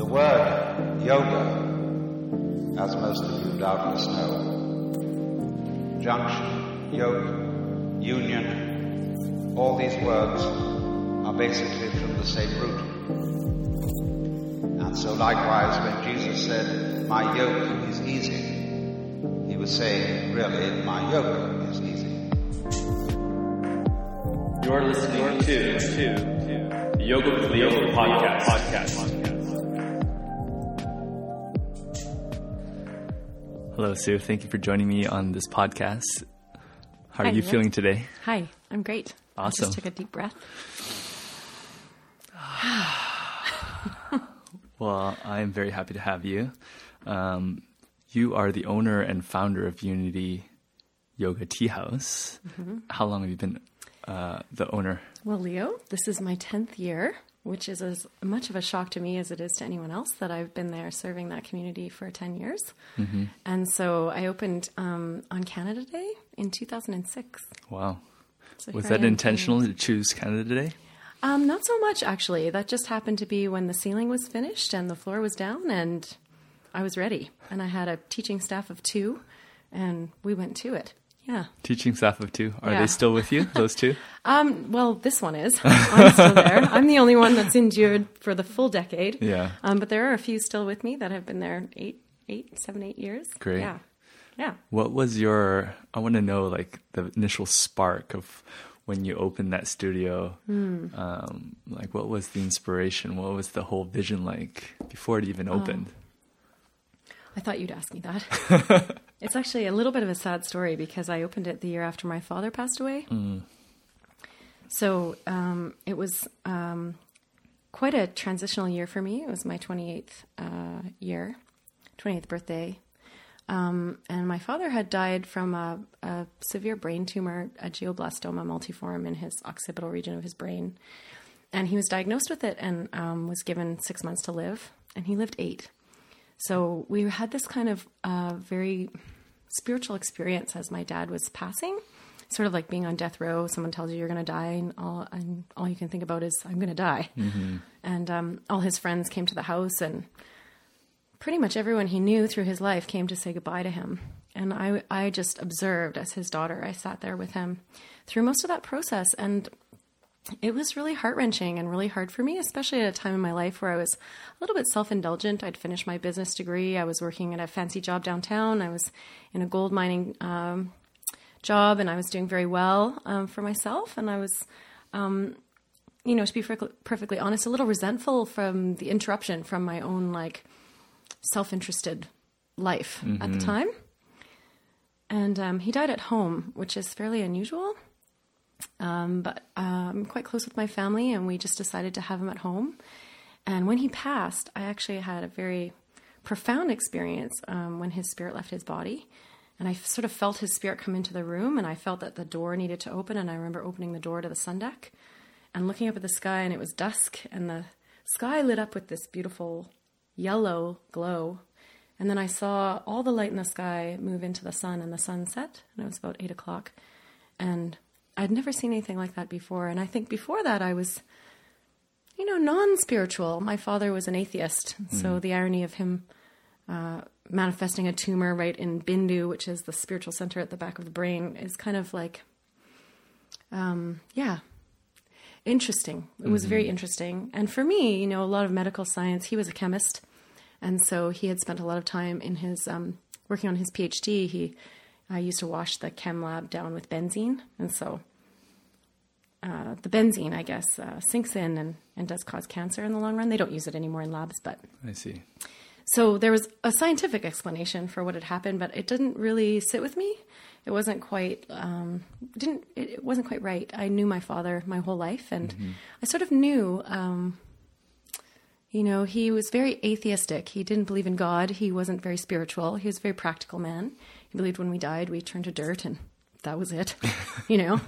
The word yoga, as most of you doubtless know, junction, yoke, union, all these words are basically from the same root. And so likewise when Jesus said, my yoke is easy, he was saying, really, my yoke is easy. You're listening to, to the Yoga with Leo podcast. podcast. Hello, Sue. Thank you for joining me on this podcast. How are Hi, you feeling today? Hi, I'm great. I Awesome. just took a deep breath. Well, I'm very happy to have you. Um, you are the owner and founder of Unity Yoga Tea House. Mm-hmm. How long have you been uh, the owner? Well, Leo, this is my 10th year, which is as much of a shock to me as it is to anyone else that I've been there serving that community for 10 years. And so I opened um, on Canada Day in 2006. Wow. So Was that intentional to choose Canada Day? Um, not so much, actually. That just happened to be when the ceiling was finished and the floor was down, and I was ready. And I had a teaching staff of two, and we went to it. Yeah. Teaching staff of two. Are Yeah. they still with you, those two? Um, well, this one is. I'm still there. I'm the only one that's endured for the full decade. Yeah. Um, but there are a few still with me that have been there eight, eight, seven, eight years. Great. Yeah. Yeah. What was your, I want to know like the initial spark of when you opened that studio. Hmm. Um, like what was the inspiration? What was the whole vision like before it Oh. even opened? I thought you'd ask me that. it's actually a little bit of a sad story because I opened it the year after my father passed away. So um, it was um, quite a transitional year for me. It was my 28th uh, year, 28th birthday. Um, and my father had died from a, a severe brain tumor, a glioblastoma multiforme in his occipital region of his brain. And he was diagnosed with it and um, was given six months to live. And he lived eight. So we had this kind of uh, very spiritual experience as my dad was passing, sort of like being on death row. Someone tells you you're going to die, and all and all you can think about is I'm going to die. And um, all his friends came to the house, and pretty much everyone he knew through his life came to say goodbye to him. And I, I just observed as his daughter. I sat there with him through most of that process, and it was really heart wrenching and really hard for me, especially at a time in my life where I was a little bit self indulgent. I'd finished my business degree. I was working at a fancy job downtown. I was in a gold mining um, job and I was doing very well um, for myself. And I was, um, you know, to be perfectly, perfectly honest, a little resentful from the interruption from my own like self interested life at the time. And um, he died at home, which is fairly unusual um, but uh, I'm quite close with my family, and we just decided to have him at home. And when he passed, I actually had a very profound experience um, when his spirit left his body. And I sort of felt his spirit come into the room, and I felt that the door needed to open. And I remember opening the door to the sun deck and looking up at the sky, and it was dusk, and the sky lit up with this beautiful yellow glow. And then I saw all the light in the sky move into the sun, and the sun set, and it was about eight o'clock. And I'd never seen anything like that before. And I think before that, I was, you know, non spiritual. My father was an atheist. So the irony of him uh, manifesting a tumor right in Bindu, which is the spiritual center at the back of the brain, is kind of like, um, yeah, interesting. It was very interesting. And for me, you know, a lot of medical science, he was a chemist. And so he had spent a lot of time in his, um, working on his PhD. He, I used to wash the chem lab down with benzene. And so uh, the benzene, I guess, uh, sinks in and, and does cause cancer in the long run. They don't use it anymore in labs, but I see. so there was a scientific explanation for what had happened, but it didn't really sit with me. It wasn't quite um, didn't it, it wasn't quite right. I knew my father my whole life, and I sort of knew. Um, you know, he was very atheistic. He didn't believe in God. He wasn't very spiritual. He was a very practical man. He believed when we died, we turned to dirt, and that was it. you know,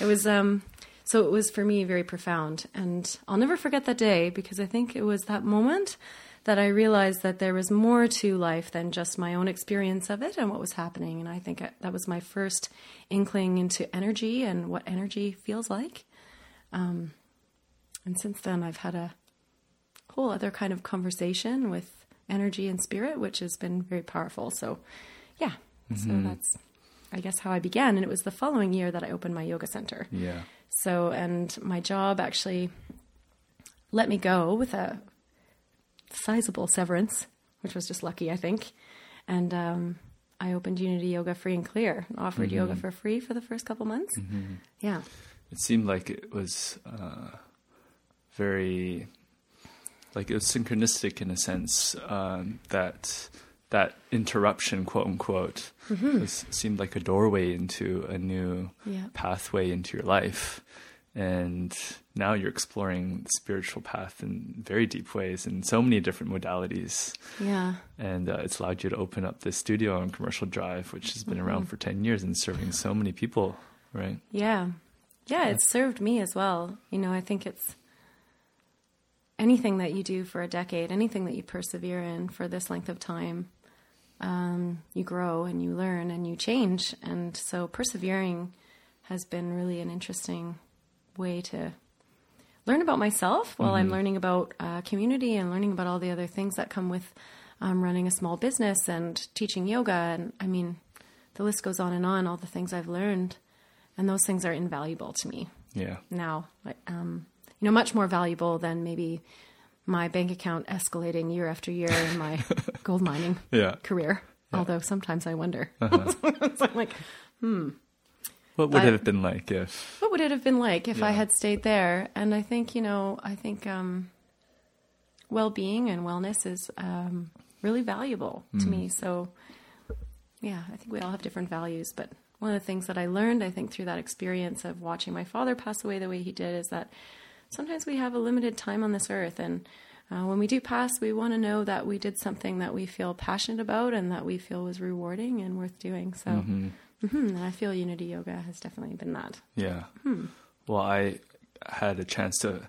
it was. Um, so it was for me very profound, and I'll never forget that day because I think it was that moment that I realized that there was more to life than just my own experience of it and what was happening. And I think that was my first inkling into energy and what energy feels like. Um, and since then, I've had a whole other kind of conversation with energy and spirit, which has been very powerful. So, yeah, so that's I guess how I began, and it was the following year that I opened my yoga center. Yeah. So, and my job actually let me go with a sizable severance, which was just lucky, I think. And um, I opened Unity Yoga free and clear, and offered yoga for free for the first couple months. Yeah. It seemed like it was uh, very, like it was synchronistic in a sense um, that that interruption, quote unquote, was, seemed like a doorway into a new Yeah. pathway into your life. And now you're exploring the spiritual path in very deep ways in so many different modalities. Yeah. And uh, it's allowed you to open up this studio on Commercial Drive, which has been around for 10 years and serving so many people, right? Yeah. Yeah, it's served me as well. You know, I think it's anything that you do for a decade, anything that you persevere in for this length of time, um, you grow and you learn and you change. And so persevering has been really an interesting way to learn about myself while I'm learning about uh, community and learning about all the other things that come with um, running a small business and teaching yoga. And I mean, the list goes on and on, all the things I've learned. And those things are invaluable to me Yeah. now. Um, you know, much more valuable than maybe my bank account escalating year after year in my gold mining Yeah. career. Although sometimes I wonder. Sometimes I'm like, hmm. What would it have been like if? what would it have been like if I had stayed there? And I think, you know, I think um, well being and wellness is um, really valuable to me. So, yeah, I think we all have different values. But one of the things that I learned, I think, through that experience of watching my father pass away the way he did is that sometimes we have a limited time on this earth. And uh, when we do pass, we want to know that we did something that we feel passionate about and that we feel was rewarding and worth doing. So, mhm, and I feel Unity Yoga has definitely been that. Yeah. Hmm. Well, I had a chance to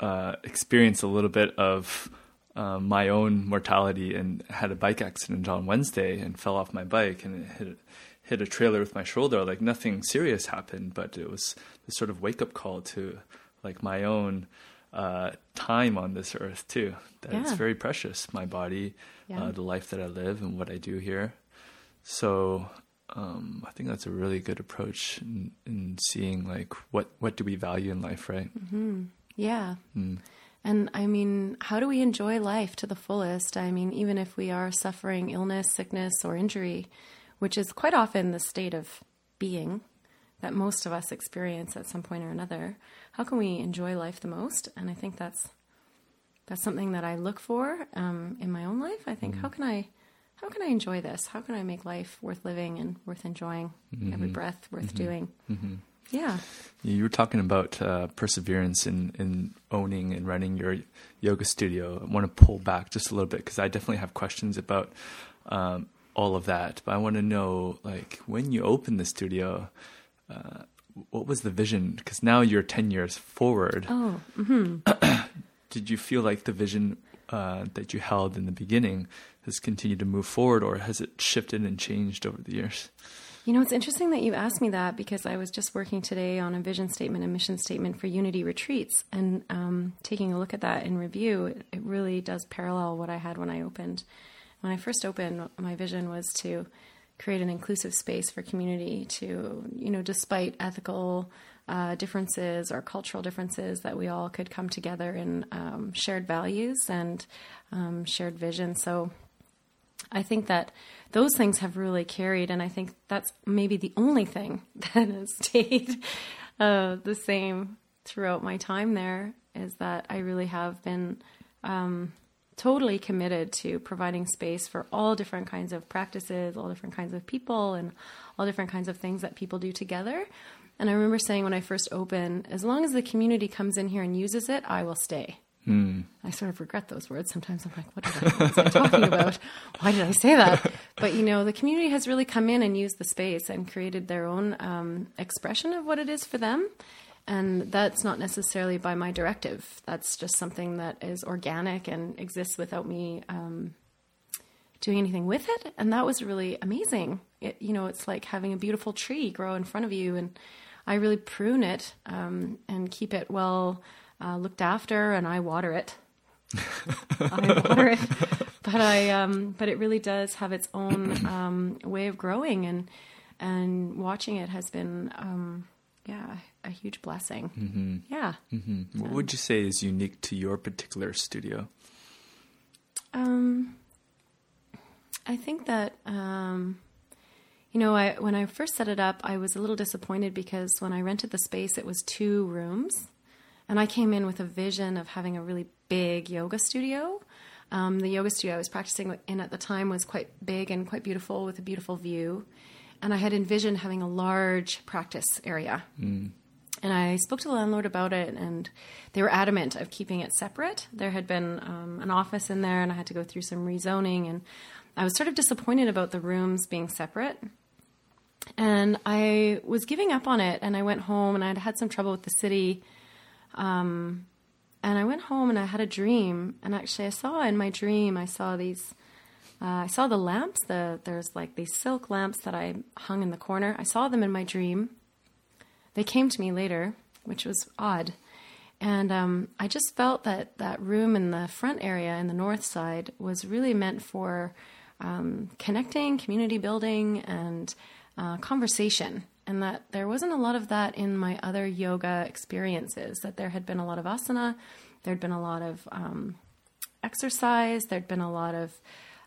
uh, experience a little bit of uh, my own mortality and had a bike accident on Wednesday and fell off my bike and it hit hit a trailer with my shoulder. Like nothing serious happened, but it was this sort of wake up call to like my own uh, time on this earth too. That it's very precious. My body, Yeah. uh, the life that I live, and what I do here. So um, I think that's a really good approach in, in seeing like what what do we value in life, right? Yeah. And I mean, how do we enjoy life to the fullest? I mean, even if we are suffering illness, sickness, or injury, which is quite often the state of being that most of us experience at some point or another, how can we enjoy life the most? And I think that's that's something that I look for um, in my own life. I think how can I how can I enjoy this? How can I make life worth living and worth enjoying? Every breath worth doing. Yeah. You were talking about uh, perseverance in, in owning and running your yoga studio. I want to pull back just a little bit because I definitely have questions about um, all of that. But I want to know, like, when you opened the studio, uh, what was the vision? Because now you're ten years forward. Oh, Did you feel like the vision uh, that you held in the beginning has continued to move forward, or has it shifted and changed over the years? You know, it's interesting that you asked me that because I was just working today on a vision statement and mission statement for Unity retreats, and um, taking a look at that in review, it, it really does parallel what I had when I opened. When I first opened, my vision was to create an inclusive space for community to, you know, despite ethical uh, differences or cultural differences, that we all could come together in um, shared values and um, shared vision. So I think that those things have really carried, and I think that's maybe the only thing that has stayed uh, the same throughout my time there is that I really have been um, totally committed to providing space for all different kinds of practices, all different kinds of people, and all different kinds of things that people do together. And I remember saying when I first opened, as long as the community comes in here and uses it, I will stay. I sort of regret those words. Sometimes I'm like, what, I, what was I talking about? Why did I say that? But you know, the community has really come in and used the space and created their own um, expression of what it is for them. And that's not necessarily by my directive. That's just something that is organic and exists without me um, doing anything with it. And that was really amazing. It, you know, it's like having a beautiful tree grow in front of you, and I really prune it um, and keep it well uh, looked after, and I water it I water it, but I um, but it really does have its own um, way of growing, and and watching it has been um, yeah a huge blessing. Mm-hmm. Yeah. Mm-hmm. What would you say is unique to your particular studio? Um, I think that um, you know, I when I first set it up, I was a little disappointed because when I rented the space, it was two rooms, and I came in with a vision of having a really big yoga studio. Um, the yoga studio I was practicing in at the time was quite big and quite beautiful with a beautiful view. And I had envisioned having a large practice area. Mm. And I spoke to the landlord about it, and they were adamant of keeping it separate. There had been um, an office in there, and I had to go through some rezoning. And I was sort of disappointed about the rooms being separate. And I was giving up on it, and I went home, and I'd had some trouble with the city. Um, and I went home and I had a dream, and actually I saw in my dream I saw these, uh, I saw the lamps. The there's like these silk lamps that I hung in the corner. I saw them in my dream. They came to me later, which was odd, and um, I just felt that that room in the front area in the north side was really meant for um, connecting, community building, and uh, conversation and that there wasn't a lot of that in my other yoga experiences. That there had been a lot of asana, there'd been a lot of um, exercise, there'd been a lot of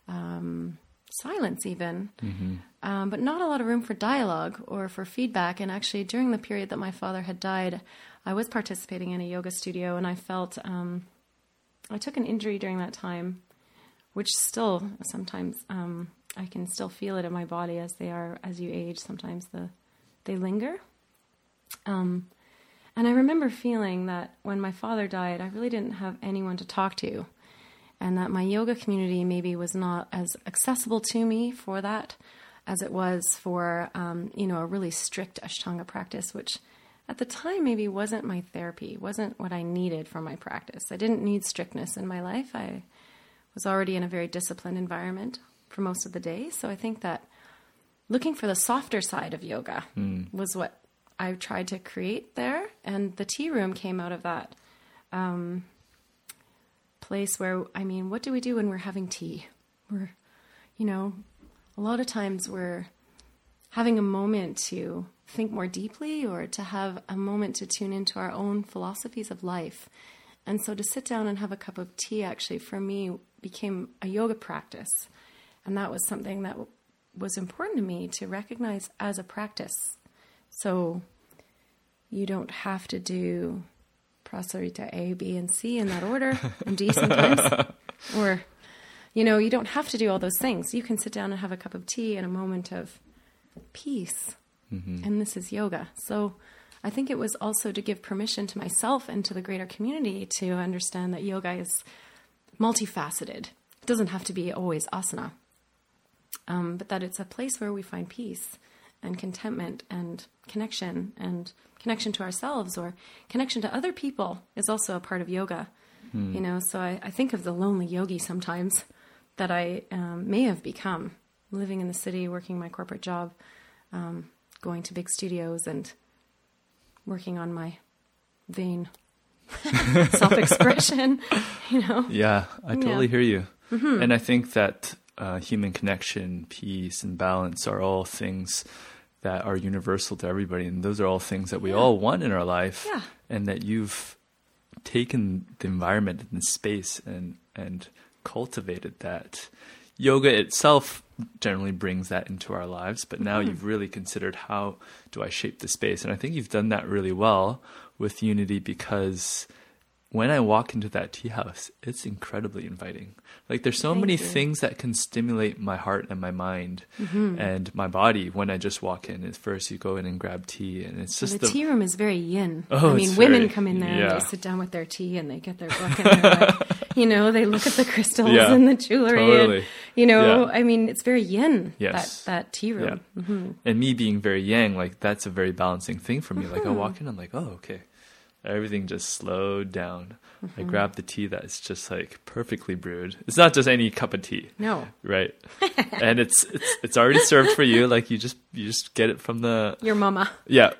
um, silence, even, mm-hmm. um, but not a lot of room for dialogue or for feedback. And actually, during the period that my father had died, I was participating in a yoga studio, and I felt um, I took an injury during that time, which still sometimes um, I can still feel it in my body as they are as you age. Sometimes the they linger. Um, and I remember feeling that when my father died, I really didn't have anyone to talk to, and that my yoga community maybe was not as accessible to me for that as it was for um, you know a really strict Ashtanga practice, which at the time maybe wasn't my therapy, wasn't what I needed for my practice. I didn't need strictness in my life. I was already in a very disciplined environment for most of the day, so I think that looking for the softer side of yoga mm. was what I tried to create there. And the tea room came out of that um, place where, I mean, what do we do when we're having tea? We're, you know, a lot of times we're having a moment to think more deeply or to have a moment to tune into our own philosophies of life. And so to sit down and have a cup of tea actually for me became a yoga practice. And that was something that was important to me to recognize as a practice. So you don't have to do Prasarita A, B, and C in that order, and D sometimes. or, you know, you don't have to do all those things. You can sit down and have a cup of tea and a moment of peace. Mm-hmm. And this is yoga. So I think it was also to give permission to myself and to the greater community to understand that yoga is multifaceted. It doesn't have to be always asana um, but that it's a place where we find peace and contentment and connection and connection to ourselves or connection to other people is also a part of yoga. Hmm. You know, so I, I, think of the lonely yogi sometimes that I um, may have become living in the city, working my corporate job, um, going to big studios and working on my vain self expression, you know? Yeah, I totally yeah. hear you. Mm-hmm. And I think that uh, human connection, peace, and balance are all things that are universal to everybody, and those are all things that we yeah. all want in our life, yeah. and that you've taken the environment and the space and and cultivated that. Yoga itself generally brings that into our lives, but now mm-hmm. you've really considered how do I shape the space, and I think you've done that really well with Unity because when I walk into that tea house, it's incredibly inviting. Like there's so Thank many you. things that can stimulate my heart and my mind mm-hmm. and my body when I just walk in. At first, you go in and grab tea, and it's just the, the, tea room is very yin. Oh, I mean, women very, come in there yeah. and they sit down with their tea and they get their book and they're like, you know, they look at the crystals yeah, and the jewelry. Totally. And, you know, yeah. I mean, it's very yin. Yes. That that tea room. Mm-hmm. And me being very yang, like that's a very balancing thing for me. Mm-hmm. Like I walk in, I'm like, oh, okay everything just slowed down. I Mm-hmm. grabbed the tea that's just like perfectly brewed. It's not just any cup of tea, No, right? and it's it's it's already served for you. Like you just you just get it from the your mama. yeah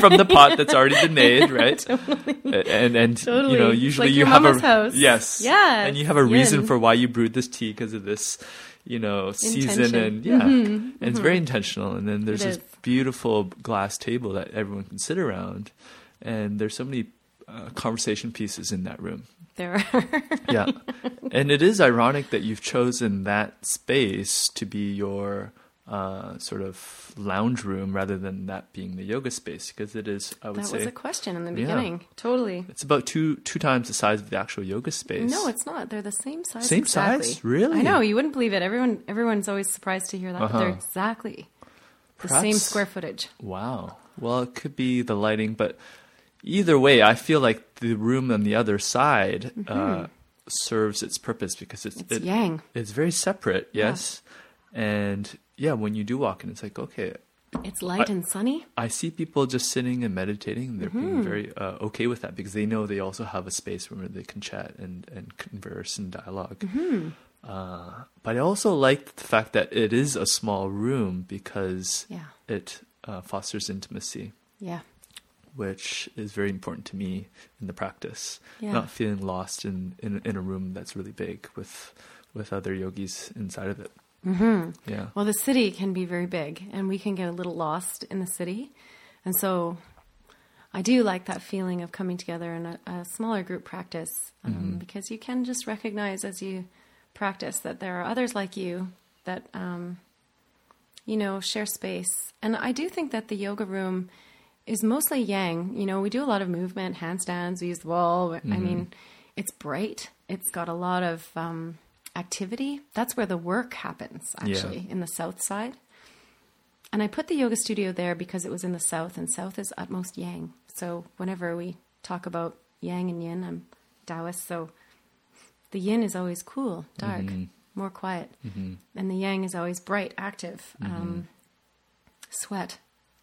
from the pot that's already been made, right? And and you know Totally. usually Like you have a house. yes Yeah, and you have a reason for why you brewed this tea because of this you know season Intention. and yeah and it's very intentional and then there's It this is. beautiful glass table that everyone can sit around and there's so many uh, conversation pieces in that room There are. yeah and it is ironic that you've chosen that space to be your uh, sort of lounge room rather than that being the yoga space because it is i would that say was a question in the Yeah. beginning. Totally. it's about two two times the size of the actual yoga space No, it's not. They're the same size. Same exactly. size? Really? I know. You wouldn't believe it. Everyone, everyone's always surprised to hear that. But they're Uh-huh. exactly the same square footage. Wow. Well, it could be the lighting, but either way, I feel like the room on the other side uh, serves its purpose because it's Mm-hmm. It's yang. It's very separate, yes, and yeah, when you do walk in, it's like okay, It's light I- and sunny. I see people just sitting and meditating. They're Mm-hmm. being very uh, okay with that because they know they also have a space where they can chat and, and converse and dialog Mm-hmm. Uh, but I also like the fact that it is a small room because Yeah. it uh, fosters intimacy, Yeah. Which is very important to me in the practice. Yeah. Not feeling lost in, in in a room that's really big with with other yogis inside of it. Mm-hmm. Yeah. Well, the city can be very big, and we can get a little lost in the city. And so I do like that feeling of coming together in a, a smaller group practice um, because you can just recognize as you practice that there are others like you that, um, you know, share space. And I do think that the yoga room is mostly yang. You know, we do a lot of movement, handstands, we use the wall. I mean, it's bright, it's got a lot of um, activity. That's where the work happens, Yeah. actually, in the south side. And I put the yoga studio there because it was in the south, and south is utmost yang. So whenever we talk about yang and yin, I'm Taoist, so the yin is always cool, dark, more quiet, and the yang is always bright, active, um, sweat,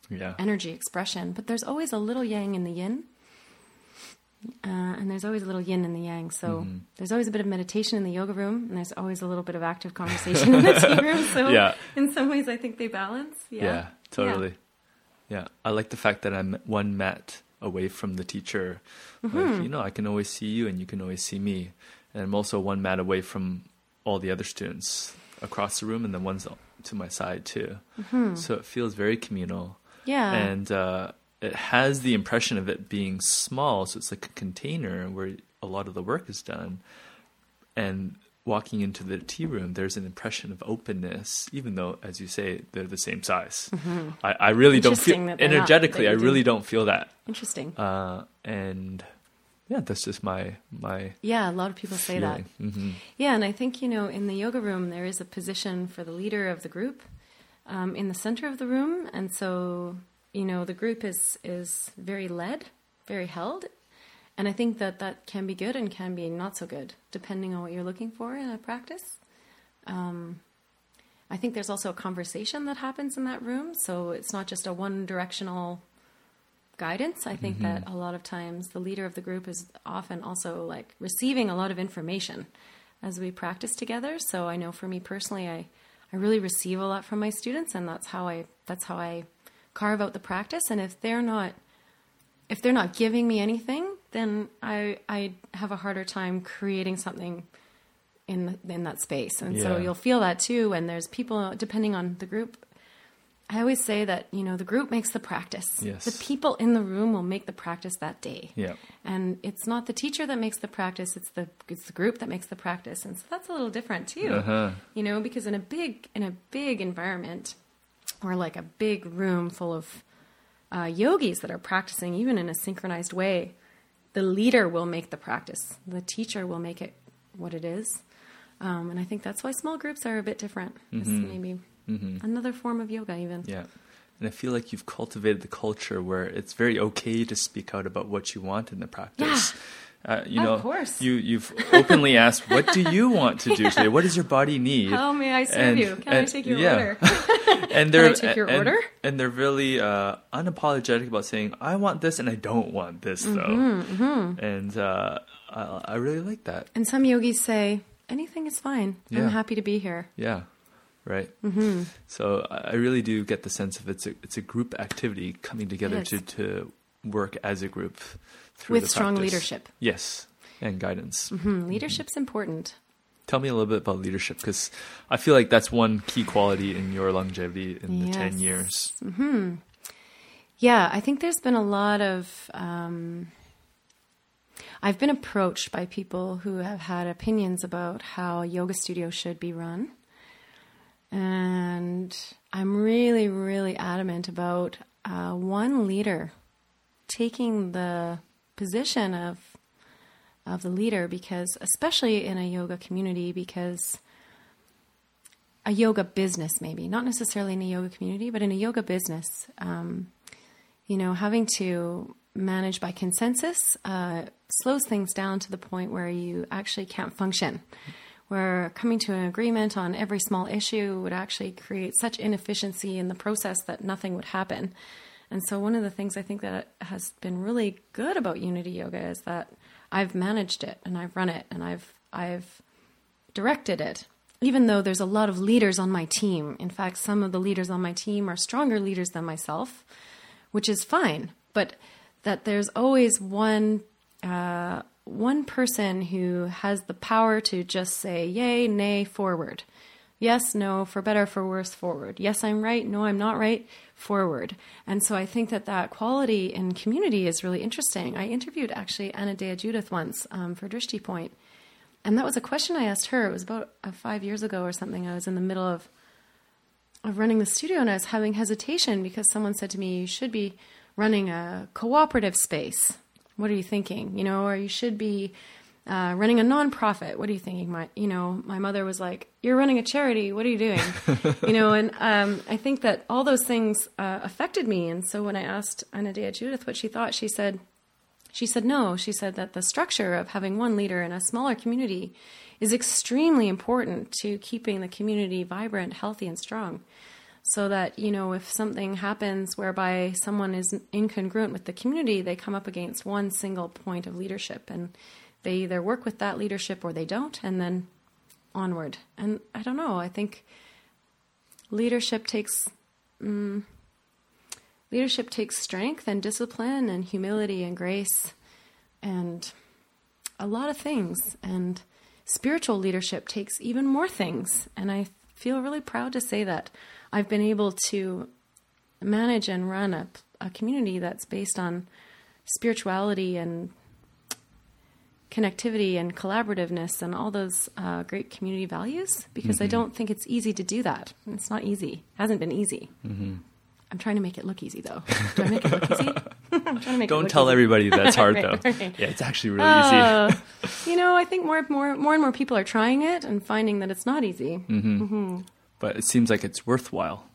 Yeah. energy, expression. But there's always a little yang in the yin. Uh, and there's always a little yin in the yang. So Mm-hmm. there's always a bit of meditation in the yoga room, and there's always a little bit of active conversation in the tea room. So Yeah. in some ways, I think they balance. Yeah, Yeah, totally. Yeah. I like the fact that I'm one mat away from the teacher. Mm-hmm. Like, you know, I can always see you and you can always see me. And I'm also one mat away from all the other students across the room and the ones to my side too. So it feels very communal. Mm-hmm. Yeah. And uh, it has the impression of it being small. So it's like a container where a lot of the work is done. And walking into the tea room, there's an impression of openness, even though, as you say, they're the same size. I, I really don't feel Mm-hmm. That not, energetically. I do. really don't feel that. Interesting. Uh, and yeah, that's just my my yeah, a lot of people say that. feeling. hmm Yeah, and I think, you know, in the yoga room, there is a position for the leader of the group um, in the center of the room. And so, you know, the group is, is very led, very held. And I think that that can be good and can be not so good, depending on what you're looking for in a practice. Um, I think there's also a conversation that happens in that room. So it's not just a one directional guidance. I think that a lot of times the leader of the group is often also like receiving a lot of information as we practice together. So I know for me personally, I, I really receive a lot from my students, and that's how I that's how I carve out the practice. And if they're not if they're not giving me anything, then I I have a harder time creating something in in that space. And so you'll feel that too. And there's people depending on the group. I always say that you know the group makes the practice. Yes. The people in the room will make the practice that day. Yeah. And it's not the teacher that makes the practice; it's the it's the group that makes the practice. And so that's a little different too. Uh-huh. You know, because in a big in a big environment, or like a big room full of uh, yogis that are practicing, even in a synchronized way, the leader will make the practice. The teacher will make it what it is. Um, and I think that's why small groups are a bit different. It's maybe another form of yoga, even. Yeah. And I feel like you've cultivated the culture where it's very okay to speak out about what you want in the practice. Uh, you Of know, course. you you've openly asked, "What do you want to do today? What does your body need?" How may I serve And- you? Can I take your yeah. order? and they're I take your and, order? and they're really uh, unapologetic about saying, "I want this and I don't want this," though. Mm-hmm, And uh, I, I really like that. and some yogis say, anything is fine. Yeah. I'm happy to be here. Yeah, right. Mm-hmm. So I really do get the sense of it's a it's a group activity coming together to to work as a group through With strong practice. leadership. Yes, and guidance. Hmm, leadership's important. Tell me a little bit about leadership because I feel like that's one key quality in your longevity in the ten Yes. years. Yeah, I think there's been a lot of. Um, I've been approached by people who have had opinions about how a yoga studio should be run. And I'm really, really adamant about uh, one leader taking the position of of the leader because especially in a yoga community because a yoga business maybe not necessarily in a yoga community but in a yoga business um, you know having to manage by consensus uh, slows things down to the point where you actually can't function where coming to an agreement on every small issue would actually create such inefficiency in the process that nothing would happen and so one of the things i think that has been really good about unity yoga is that i've managed it and i've run it and i've i've directed it, even though there's a lot of leaders on my team. In fact, some of the leaders on my team are stronger leaders than myself, which is fine. But that there's always one uh, one person who has the power to just say yay, nay, forward. Yes, no, for better, for worse, forward. Yes, I'm right. No, I'm not right. Forward. And so I think that that quality in community is really interesting. I interviewed actually Anodea Judith once um, for Drishti Point, and that was a question I asked her. It was about uh, five years ago or something. I was in the middle of of running the studio, and I was having hesitation because someone said to me, "You should be running a cooperative space. What are you thinking? You know, or you should be." Uh, running a nonprofit. What are you thinking? My, you know, my mother was like, "You're running a charity. What are you doing?" you know, and um, I think that all those things uh, affected me. And so when I asked Anodea Judith what she thought, she said, she said no. She said that the structure of having one leader in a smaller community is extremely important to keeping the community vibrant, healthy, and strong. So that, you know, if something happens whereby someone is incongruent with the community, they come up against one single point of leadership and they either work with that leadership or they don't, and then onward. And I don't know, I think leadership takes mm, leadership takes strength and discipline and humility and grace and a lot of things and spiritual leadership takes even more things and i feel really proud to say that i've been able to manage and run a, a community that's based on spirituality and connectivity and collaborativeness and all those uh, great community values because I don't think it's easy to do that. It's not easy. It hasn't been easy. I'm trying to make it look easy though. Do I make it look easy? I'm trying to make Don't look tell easy. everybody that's hard Right, though. right. Yeah, it's actually really easy. Uh, you know, I think more, more, more and more people are trying it and finding that it's not easy. Mm. But it seems like it's worthwhile.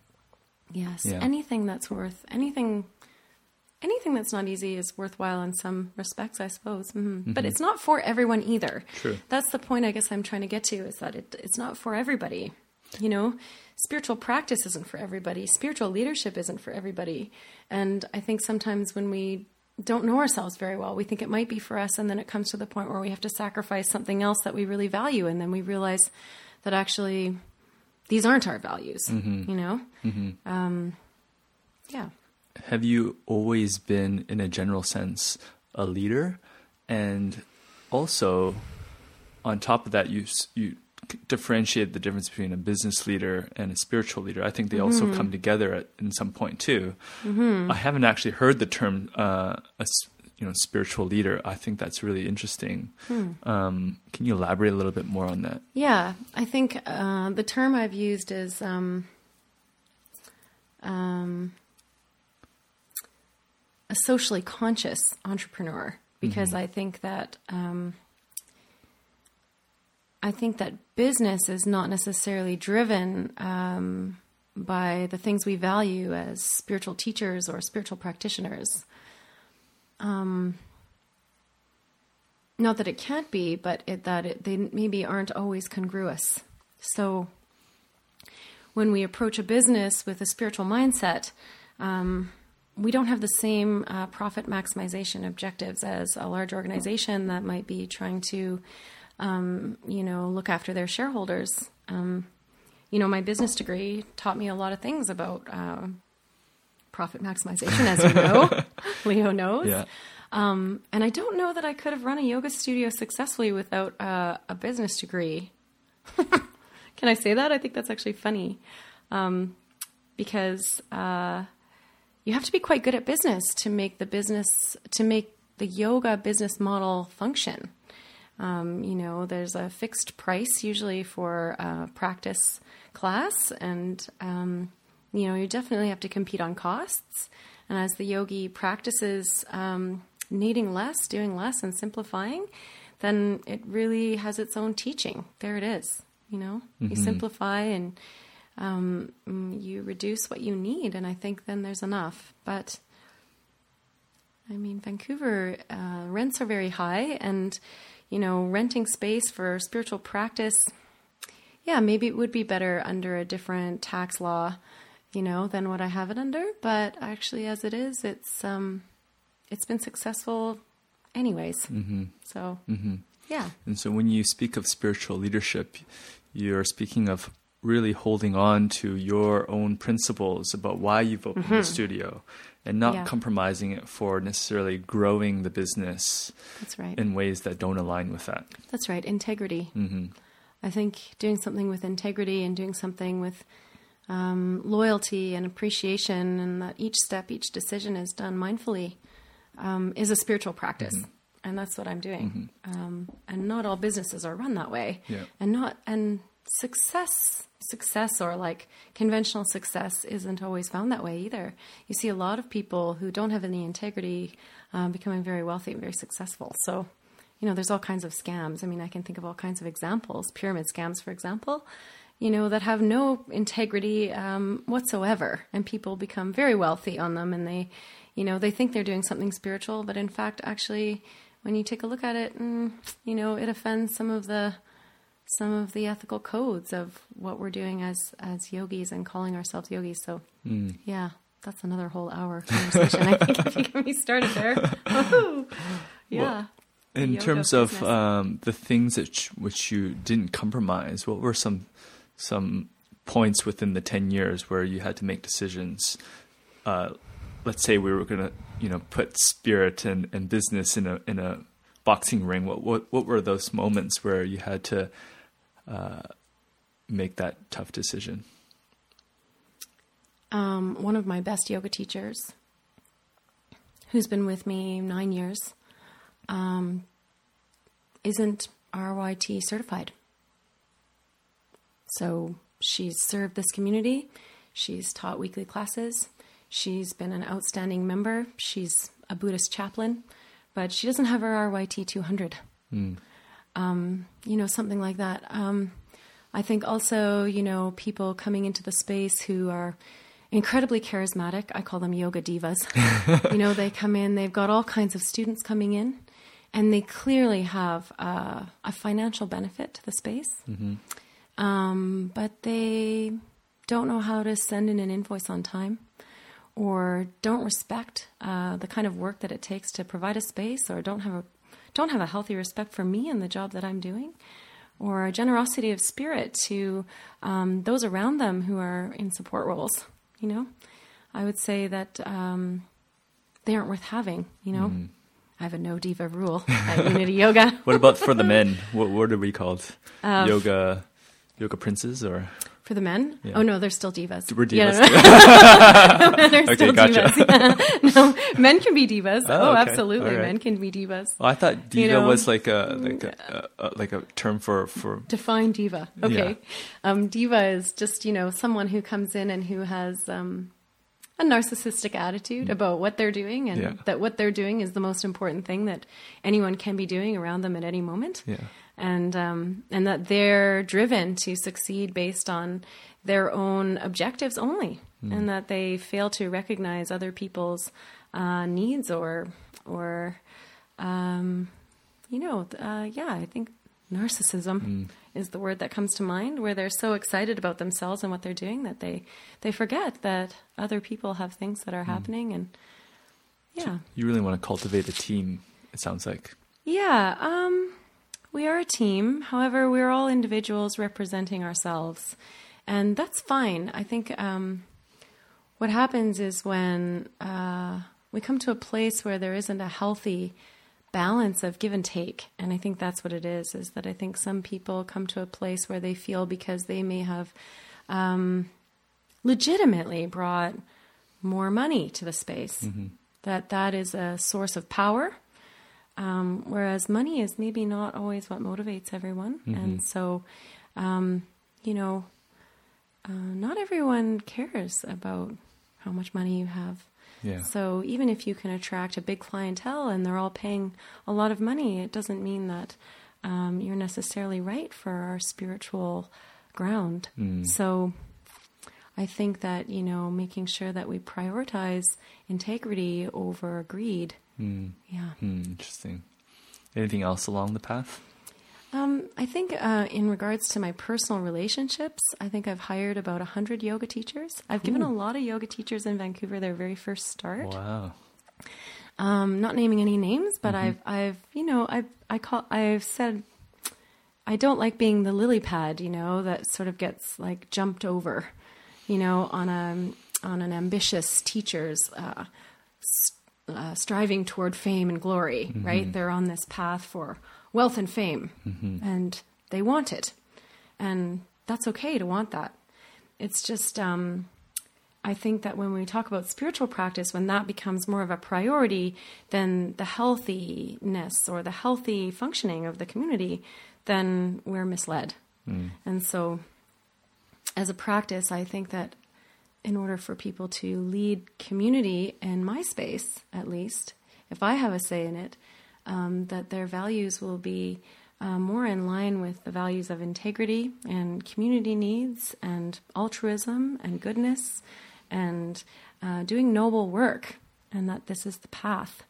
Yes, Yeah. anything that's worth anything, anything that's not easy is worthwhile in some respects, I suppose. hmm But it's not for everyone either. True. That's the point I guess I'm trying to get to is that it, it's not for everybody. You know, spiritual practice isn't for everybody. Spiritual leadership isn't for everybody. And I think sometimes when we don't know ourselves very well, we think it might be for us, and then it comes to the point where we have to sacrifice something else that we really value, and then we realize that actually these aren't our values. You know. Um, yeah. Have you always been, in a general sense, a leader? And also, on top of that, you you differentiate the difference between a business leader and a spiritual leader. I think they also come together at in some point too. I haven't actually heard the term uh, a you know spiritual leader. I think that's really interesting. Um, can you elaborate a little bit more on that? Yeah, I think uh, the term I've used is um, um, a socially conscious entrepreneur because I think that um, I think that business is not necessarily driven um, by the things we value as spiritual teachers or spiritual practitioners. Um, not that it can't be, but it, that it, they maybe aren't always congruous. So when we approach a business with a spiritual mindset, um, we don't have the same uh, profit maximization objectives as a large organization that might be trying to, um, you know, look after their shareholders. Um, you know, my business degree taught me a lot of things about uh, profit maximization, as you know, Leo knows. Yeah. Um, and I don't know that I could have run a yoga studio successfully without uh, a business degree. Can I say that? I think that's actually funny um, because uh, you have to be quite good at business to make the business to make the yoga business model function. Um, you know, there's a fixed price usually for a practice class, and um, you know, you definitely have to compete on costs. And as the yogi practices um, needing less, doing less, and simplifying, then it really has its own teaching. There it is. You know, you simplify and um, you reduce what you need, and I think then there's enough. But I mean, Vancouver uh, rents are very high, and you know, renting space for spiritual practice, yeah, maybe it would be better under a different tax law, you know, than what I have it under. But actually, as it is, it's um, it's been successful, anyways. Mm-hmm. So, yeah, And so when you speak of spiritual leadership, you're speaking of really holding on to your own principles about why you've opened the studio and not Mm-hmm. Yeah. compromising it for necessarily growing the business that's right. in ways that don't align with that. That's right, integrity. Mm-hmm. I think doing something with integrity and doing something with um, loyalty and appreciation, and that each step, each decision is done mindfully, um, is a spiritual practice. And that's what I'm doing. Um, and not all businesses are run that way. Yeah. And not and success, success or like conventional success isn't always found that way either. You see a lot of people who don't have any integrity um, becoming very wealthy and very successful. So you know, there's all kinds of scams. I mean, I can think of all kinds of examples, pyramid scams, for example, you know, that have no integrity um, whatsoever, and people become very wealthy on them, and they, you know, they think they're doing something spiritual, but in fact, actually, when you take a look at it, mm, you know, it offends some of the some of the ethical codes of what we're doing as as yogis and calling ourselves yogis. So, yeah, that's another whole hour conversation. I think if you get me started there, Woohoo! yeah. the In yoga terms of um, the things that which you didn't compromise, what were some some points within the ten years where you had to make decisions? Uh, let's say we were going to, you know, put spirit and, and business in a in a boxing ring. What what what were those moments where you had to uh, make that tough decision? um, one of my best yoga teachers, who's been with me nine years, um, isn't RYT certified. So she's served this community, she's taught weekly classes, she's been an outstanding member, she's a Buddhist chaplain, but she doesn't have her RYT 200 um, you know, something like that. Um, I think also, you know, people coming into the space who are incredibly charismatic. I call them yoga divas. you know, they come in, they've got all kinds of students coming in, and they clearly have uh, a financial benefit to the space. Um, but they don't know how to send in an invoice on time or don't respect uh, the kind of work that it takes to provide a space or don't have a don't have a healthy respect for me and the job that I'm doing or a generosity of spirit to um, those around them who are in support roles you know? I would say that um, they aren't worth having you know? I have a no diva rule at Unity Yoga. What about for the men? What what are we called? Um, yoga yoga princes or for the men. Yeah. Oh no, they're still divas. We're Yeah, divas. no, no. men are Okay, still gotcha. divas. No, men can be divas. Oh, Oh, okay. absolutely, right. men can be divas. Well, I thought diva You know, was like a like a, a, a like a term for for Define diva. Okay. Um, diva is just, you know, someone who comes in and who has um, a narcissistic attitude about what they're doing and Mm. Yeah. that what they're doing is the most important thing that anyone can be doing around them at any moment. Yeah. And, um, and that they're driven to succeed based on their own objectives only. Mm. And that they fail to recognize other people's uh, needs or, or um, you know, uh, yeah, I think narcissism is the word that comes to mind, where they're so excited about themselves and what they're doing that they they forget that other people have things that are happening, and yeah, You really want to cultivate a team. It sounds like. yeah. Um, we are a team. However, we're all individuals representing ourselves, and that's fine. I think um, what happens is when uh, we come to a place where there isn't a healthy balance of give and take, and I think that's what it is. Is that I think some people come to a place where they feel because they may have um, legitimately brought more money to the space that that is a source of power um, whereas money is maybe not always what motivates everyone. And so, um, you know, uh, not everyone cares about how much money you have. Yeah. So even if you can attract a big clientele and they're all paying a lot of money, it doesn't mean that um, you're necessarily right for our spiritual ground. So I think that, you know, making sure that we prioritize integrity over greed. Yeah. Hmm, interesting. Anything else along the path? Um, I think uh, in regards to my personal relationships, I think I've hired about 100 yoga teachers. I've given a lot of yoga teachers in Vancouver their very first start. Wow. Um, not naming any names, but I've, I've, you know, I've, I call, I've said, I don't like being the lily pad, you know, that sort of gets like jumped over, you know, on a, on an ambitious teacher's, uh, uh, striving toward fame and glory, right? They're on this path for wealth and fame, and they want it, and that's okay to want that. It's just, um, I think that when we talk about spiritual practice, when that becomes more of a priority than the healthiness or the healthy functioning of the community, then we're misled. And so, as a practice, I think that in order for people to lead community in my space, at least, if I have a say in it, um, that their values will be uh, more in line with the values of integrity and community needs and altruism and goodness and uh, doing noble work, and that this is the path.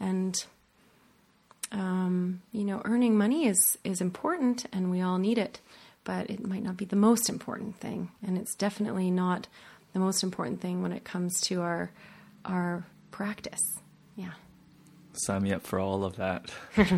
And um, you know, earning money is is important, and we all need it, but it might not be the most important thing, and it's definitely not the most important thing when it comes to our our practice. Yeah, Sign me up for all of that.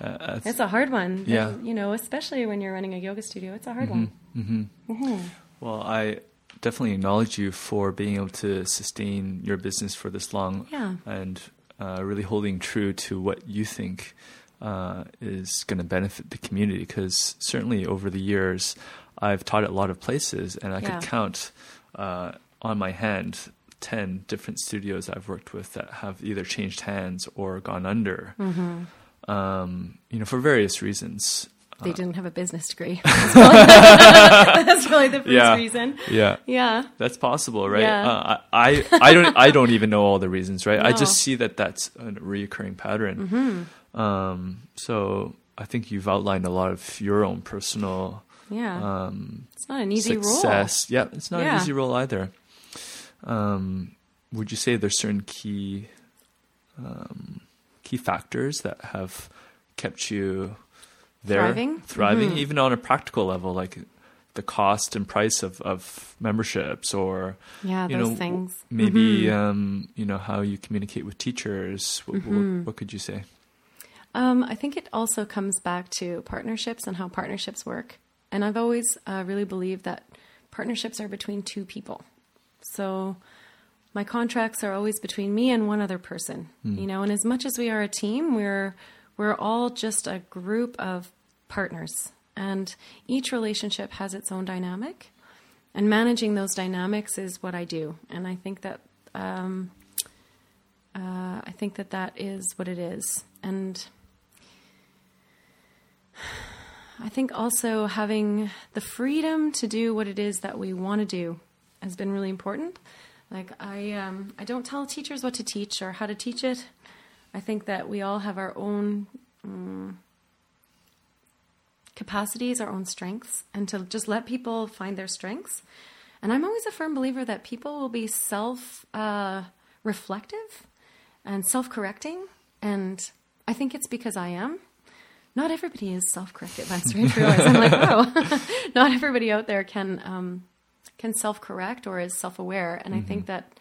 Uh, uh, it's a hard one. Yeah. you know, especially when you're running a yoga studio, it's a hard one. Mm-hmm, mm-hmm. Mm-hmm. Well, I definitely acknowledge you for being able to sustain your business for this long Yeah. and uh, really holding true to what you think uh, is going to benefit the community. Because certainly over the years, I've taught at a lot of places, and I Yeah. could count uh, on my hand 10 different studios I've worked with that have either changed hands or gone under, Mm-hmm. um, you know, for various reasons. They didn't have a business degree. That's probably, that's probably the first Yeah. reason. Yeah. Yeah. That's possible, right? Yeah. Uh, I, I don't I don't even know all the reasons, right? I just see that that's a reoccurring pattern. Mm-hmm. Um, so I think you've outlined a lot of your own personal Yeah. um, it's not an easy role. success. Yeah, it's not an easy role either. Um, would you say there's certain key um, key factors that have kept you there, Thriving? thriving, Mhm. even on a practical level, like the cost and price of, of memberships, or Yeah, you those know, things. maybe Mhm. um, you know how you communicate with teachers. What, Mm-hmm. what, what could you say? Um, I think it also comes back to partnerships and how partnerships work. And I've always uh, really believed that partnerships are between two people. So my contracts are always between me and one other person. You know, and as much as we are a team, we're we're all just a group of partners, and each relationship has its own dynamic. And managing those dynamics is what I do, and I think that um, uh, I think that that is what it is, and I think also having the freedom to do what it is that we want to do has been really important. Like I, um, I don't tell teachers what to teach or how to teach it. I think that we all have our own um, capacities, our own strengths, and to just let people find their strengths. And I'm always a firm believer that people will be self uh, reflective and self correcting and I think it's because I am. Not everybody is self-corrected. I'm starting to realize. I'm like, oh, not everybody out there can um, can self-correct or is self-aware. And I think that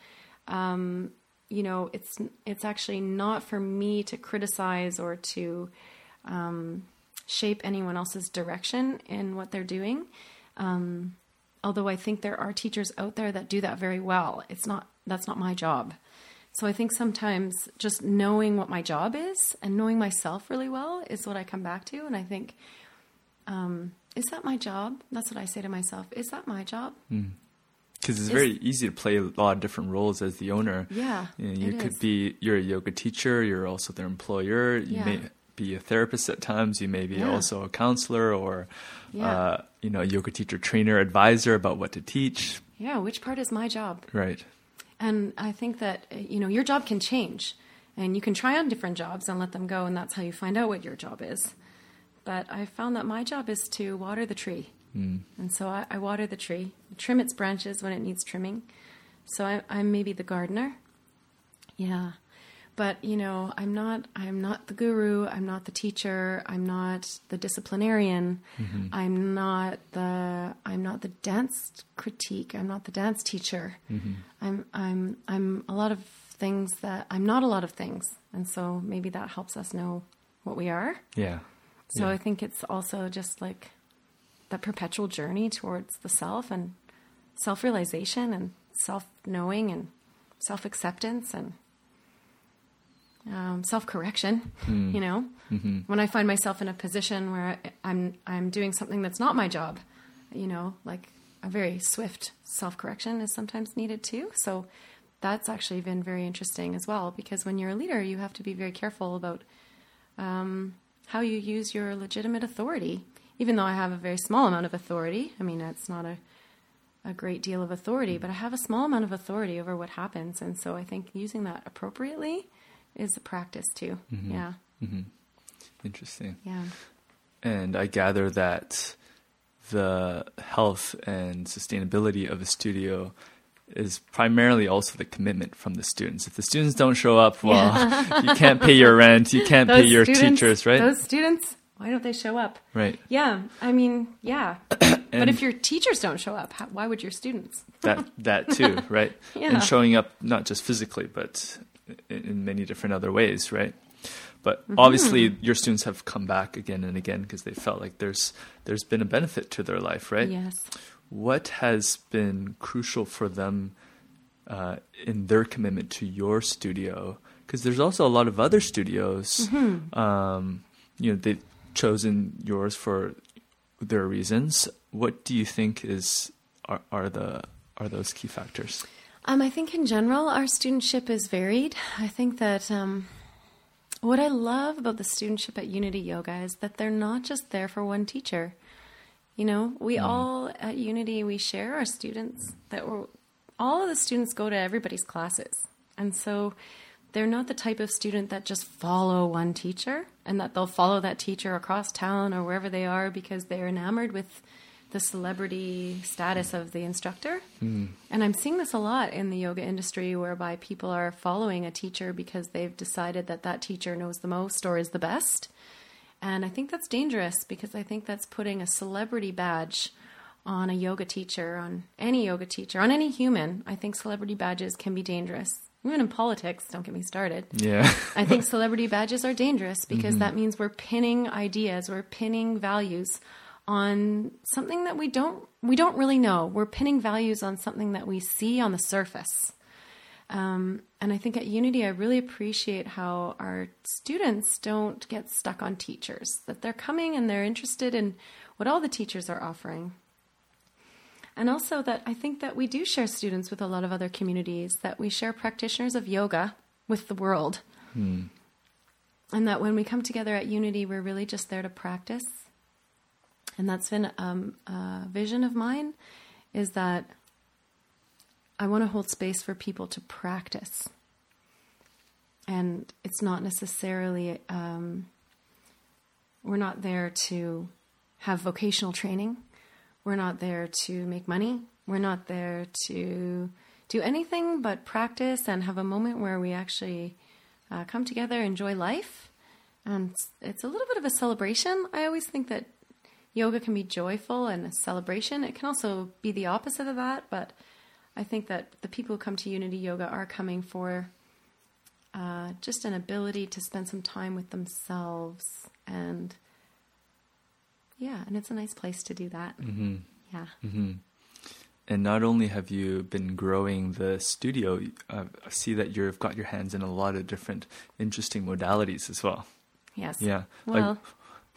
um, you know, it's it's actually not for me to criticize or to um, shape anyone else's direction in what they're doing. Um, although I think there are teachers out there that do that very well. It's not that's not my job. So I think sometimes just knowing what my job is and knowing myself really well is what I come back to. And I think, um, is that my job? That's what I say to myself. Is that my job? Because it's very easy to play a lot of different roles as the owner. Yeah, you, know, you could is. be you're a yoga teacher. You're also their employer. You Yeah. may be a therapist at times. You may be Yeah. also a counselor or Yeah. uh, you know a yoga teacher trainer advisor about what to teach. Yeah, which part is my job? Right. And I think that, uh, you know, your job can change and you can try on different jobs and let them go, and that's how you find out what your job is. But I found that my job is to water the tree. And so I, I water the tree, trim its branches when it needs trimming. So I, I'm maybe the gardener. Yeah. But, you know, I'm not I'm not the guru, I'm not the teacher, I'm not the disciplinarian. Mm-hmm. I'm not the I'm not the dance critique, I'm not the dance teacher. Mm-hmm. I'm I'm I'm a lot of things that I'm not a lot of things. And so maybe that helps us know what we are. Yeah. So Yeah. I think it's also just like that perpetual journey towards the self and self realization and self knowing and self acceptance and um, self correction. You know, when I find myself in a position where I'm I'm doing something that's not my job, you know, like a very swift self correction is sometimes needed too. So that's actually been very interesting as well because when you're a leader, you have to be very careful about um, how you use your legitimate authority. Even though I have a very small amount of authority, I mean, it's not a, a great deal of authority, but I have a small amount of authority over what happens. And so I think using that appropriately is a practice too. Mm-hmm. Yeah. Mm-hmm. Interesting. Yeah. And I gather that the health and sustainability of a studio is primarily also the commitment from the students. If the students don't show up, well, you can't pay your rent, you can't pay your students- teachers, right? Those students, why don't they show up? right. Yeah. I mean, yeah. but if your teachers don't show up, how, why would your students? That that too, right? Yeah. And showing up not just physically, but in, many different other ways, right? But Mm-hmm. obviously, your students have come back again and again because they felt like there's there's been a benefit to their life, right? Yes. What has been crucial for them uh, in their commitment to your studio? Because there's also a lot of other studios. Mm-hmm. Um, you know, they've chosen yours for their reasons. What do you think is are, are the are those key factors? Um, I think in general, our studentship is varied. I think that um, what I love about the studentship at Unity Yoga is that they're not just there for one teacher. You know, we all at Unity we share our students. That we're all of the students go to everybody's classes, and so they're not the type of student that just follow one teacher and that they'll follow that teacher across town or wherever they are because they're enamored with the celebrity status of the instructor. Hmm. And I'm seeing this a lot in the yoga industry whereby people are following a teacher because they've decided that that teacher knows the most or is the best. And I think that's dangerous because I think that's putting a celebrity badge on a yoga teacher, on any yoga teacher, on any human. I think celebrity badges can be dangerous. Even in politics, don't get me started. Yeah, I think celebrity badges are dangerous because mm-hmm. that means we're pinning ideas, we're pinning values on something that we don't we don't really know. We're pinning values on something that we see on the surface. Um, and I think at Unity, I really appreciate how our students don't get stuck on teachers, that they're coming and they're interested in what all the teachers are offering. And also that I think that we do share students with a lot of other communities, that we share practitioners of yoga with the world. And that when we come together at Unity, we're really just there to practice. And that's been um, a vision of mine is that I want to hold space for people to practice. And it's not necessarily, um, we're not there to have vocational training. We're not there to make money. We're not there to do anything but practice and have a moment where we actually uh, come together, enjoy life, and it's, it's a little bit of a celebration. I always think that yoga can be joyful and a celebration. It can also be the opposite of that, but I think that the people who come to Unity Yoga are coming for uh, just an ability to spend some time with themselves and yeah, and it's a nice place to do that. Mm-hmm. Yeah. And not only have you been growing the studio, uh, I see that you've got your hands in a lot of different interesting modalities as well. Yes. Yeah. Well,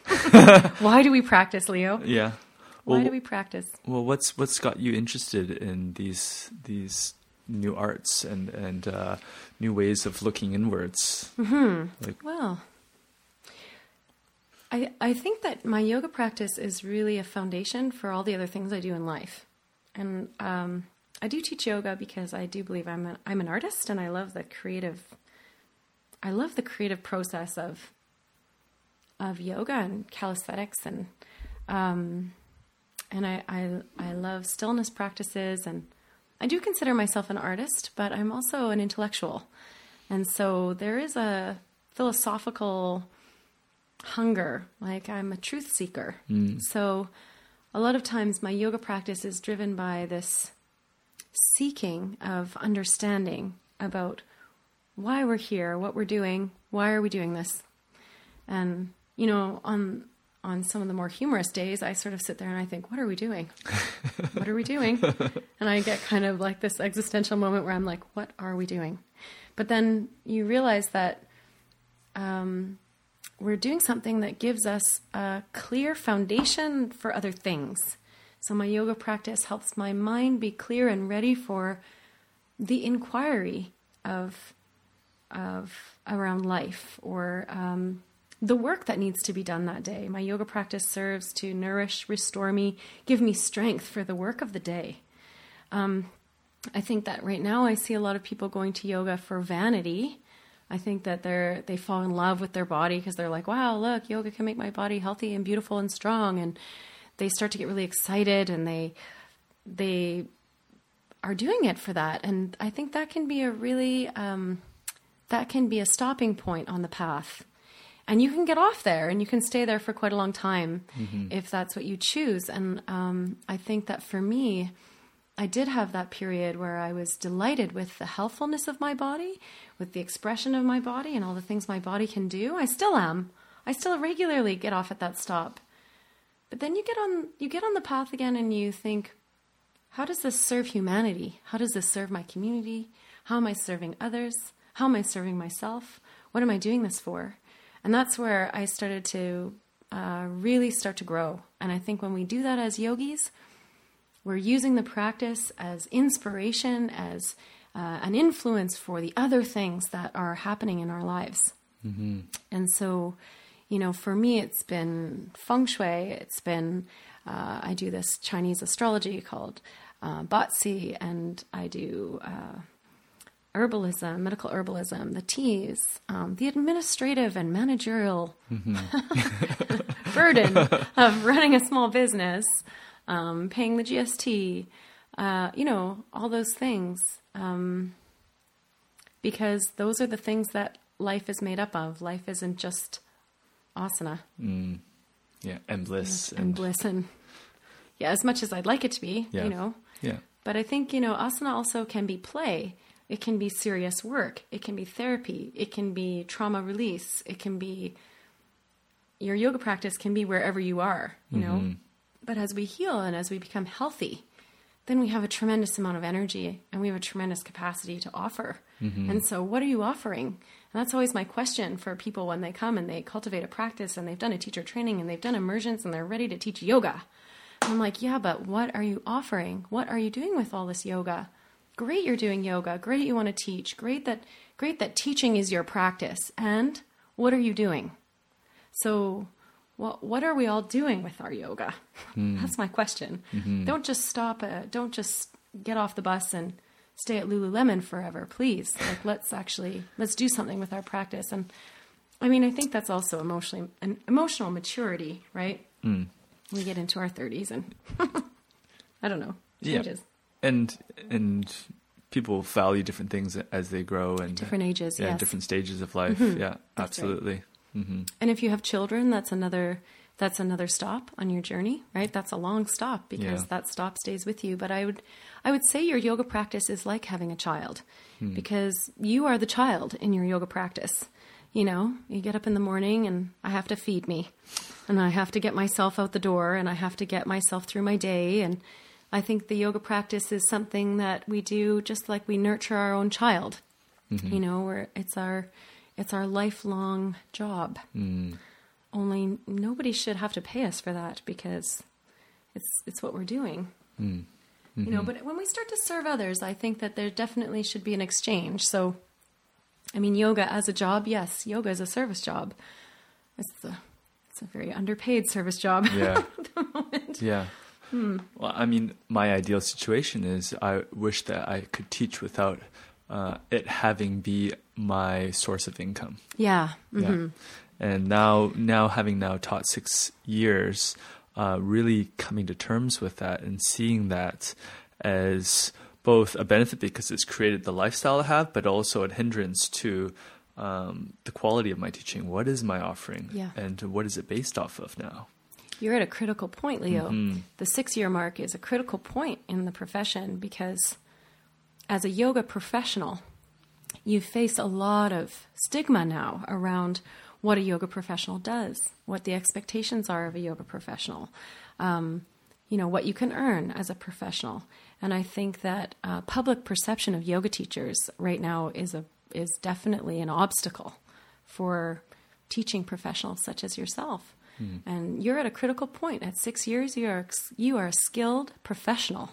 why do we practice, Leo? Yeah. Why Well, do we practice? well, what's what's got you interested in these these new arts and and uh, new ways of looking inwards? Mm-hmm. Like, Well, I I think that my yoga practice is really a foundation for all the other things I do in life, and um, I do teach yoga because I do believe I'm an, I'm an artist and I love the creative. I love the creative process of of yoga and calisthenics and um, and I, I I love stillness practices and I do consider myself an artist, but I'm also an intellectual. And so there is a philosophical hunger, like I'm a truth seeker. So a lot of times my yoga practice is driven by this seeking of understanding about why we're here, what we're doing, why are we doing this? And you know, on on some of the more humorous days, I sort of sit there and I think, what are we doing? what are we doing? And I get kind of like this existential moment where I'm like, what are we doing? But then you realize that um, we're doing something that gives us a clear foundation for other things. So my yoga practice helps my mind be clear and ready for the inquiry of of around life or um, the work that needs to be done that day. My yoga practice serves to nourish, restore me, give me strength for the work of the day. Um, I think that right now I see a lot of people going to yoga for vanity. I think that they're they fall in love with their body because they're like, "Wow, look, yoga can make my body healthy and beautiful and strong." And they start to get really excited and they they are doing it for that. And I think that can be a really um, that can be a stopping point on the path. And you can get off there and you can stay there for quite a long time if that's what you choose. And um, I think that for me, I did have that period where I was delighted with the healthfulness of my body, with the expression of my body, and all the things my body can do. I still am. I still regularly get off at that stop. But then you get on you get on the path again and you think, how does this serve humanity? How does this serve my community? How am I serving others? How am I serving myself? What am I doing this for? And that's where I started to uh, really start to grow. And I think when we do that as yogis, we're using the practice as inspiration, as uh, an influence for the other things that are happening in our lives. And so, you know, for me, it's been feng shui. It's been, uh, I do this Chinese astrology called uh, Bazi, and I do uh, herbalism, medical herbalism, the teas, um, the administrative and managerial burden of running a small business, um, paying the GST, uh, you know, all those things. Um, because those are the things that life is made up of. Life isn't just asana yeah, and bliss and bliss and yeah, as much as I'd like it to be, Yeah. you know. Yeah. But I think, you know, asana also can be play. It can be serious work. It can be therapy. It can be trauma release. It can be your yoga practice can be wherever you are, you know. Mm-hmm. But as we heal and as we become healthy, then we have a tremendous amount of energy and we have a tremendous capacity to offer. Mm-hmm. And so, what are you offering? And that's always my question for people when they come and they cultivate a practice and they've done a teacher training and they've done immersions and they're ready to teach yoga. I'm like, yeah, but what are you offering? What are you doing with all this yoga? Great you're doing yoga. Great you want to teach. Great that great that teaching is your practice. And what are you doing? So what what are we all doing with our yoga? Hmm. That's my question. Mm-hmm. Don't just stop at, don't just get off the bus and stay at Lululemon forever, please. Like let's actually let's do something with our practice and I mean, I think that's also emotionally an emotional maturity, right? Hmm. We get into our 30s and I don't know. Yeah. Changes. And and people value different things as they grow and Different ages, yeah, yes. Mm-hmm. different stages of life. Yeah, right. absolutely. And if you have children, that's another that's another stop on your journey, right? That's a long stop because Yeah. that stop stays with you. But I would I would say your yoga practice is like having a child because you are the child in your yoga practice. You know, you get up in the morning and I have to feed me and I have to get myself out the door and I have to get myself through my day and I think the yoga practice is something that we do just like we nurture our own child. Mm-hmm. You know, where it's our it's our lifelong job. Mm. Only nobody should have to pay us for that because it's it's what we're doing. Mm. You know, mm-hmm. but when we start to serve others, I think that there definitely should be an exchange. So, I mean, yoga as a job, yes, yoga is a service job. It's a it's a very underpaid service job. Yeah. Yeah. Well, I mean, my ideal situation is I wish that I could teach without uh, it having be my source of income. yeah. Yeah. And now, now having now taught six years, uh, really coming to terms with that and seeing that as both a benefit because it's created the lifestyle I have, but also a hindrance to um, the quality of my teaching. What is my offering? Yeah. And what is it based off of now? You're at a critical point, Leo. The six year mark is a critical point in the profession because as a yoga professional, you face a lot of stigma now around what a yoga professional does, what the expectations are of a yoga professional, um, you know, what you can earn as a professional. And I think that uh, public perception of yoga teachers right now is a is definitely an obstacle for teaching professionals such as yourself. And you're at a critical point. At six years, you are you are a skilled professional,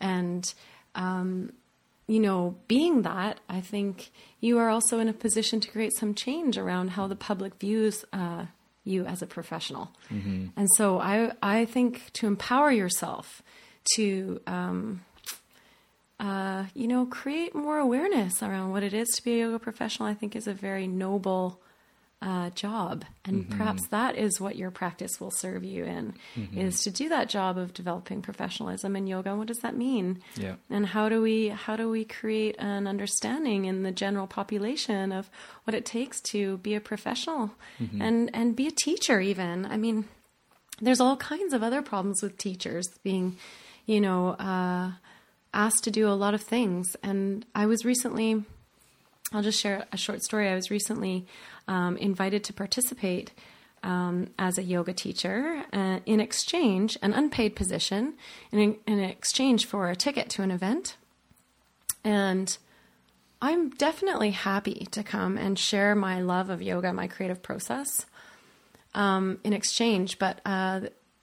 and um, you know, being that, I think you are also in a position to create some change around how the public views uh, you as a professional. And so, I I think to empower yourself to um, uh, you know create more awareness around what it is to be a yoga professional, I think is a very noble uh, job, and perhaps that is what your practice will serve you in, is to do that job of developing professionalism in yoga. And what does that mean? Yeah. And how do we how do we create an understanding in the general population of what it takes to be a professional and and be a teacher? Even I mean, there's all kinds of other problems with teachers being, you know, uh, asked to do a lot of things. And I was recently I'll just share a short story. I was recently um, invited to participate um, as a yoga teacher uh, in exchange, an unpaid position, in, in exchange for a ticket to an event. And I'm definitely happy to come and share my love of yoga, my creative process um, in exchange. But uh,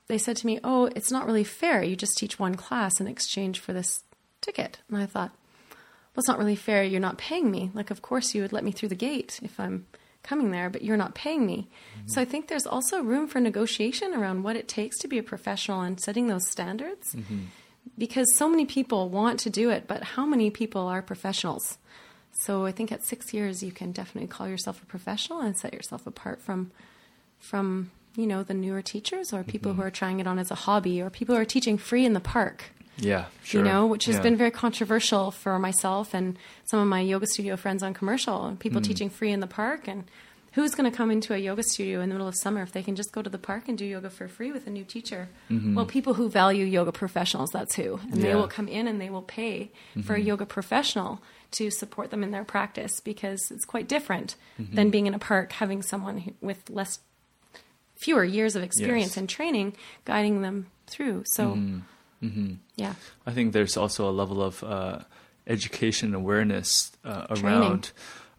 they said to me, Oh, it's not really fair. You just teach one class in exchange for this ticket. And I thought, well, it's not really fair. You're not paying me. Like, of course, you would let me through the gate if I'm coming there, but you're not paying me. Mm-hmm. So I think there's also room for negotiation around what it takes to be a professional and setting those standards. Mm-hmm. Because so many people want to do it, but how many people are professionals? So I think at six years, you can definitely call yourself a professional and set yourself apart from, from you know, the newer teachers or people who mm-hmm. are trying it on as a hobby or people who are teaching free in the park Yeah, sure. you know, which has Yeah. been very controversial for myself and some of my yoga studio friends on commercial and Mm. people teaching free in the park. And who's going to come into a yoga studio in the middle of summer if they can just go to the park and do yoga for free with a new teacher? Well, people who value yoga professionals, that's who. And they Mm-hmm. Yeah. Mm-hmm. will come in and they will pay for a yoga professional to support them in their practice because it's quite different Mm-hmm. than being in a park having someone who, with less fewer years of experience Yes. and training guiding them through. So, Mm-hmm. yeah. I think there's also a level of uh, education awareness uh, around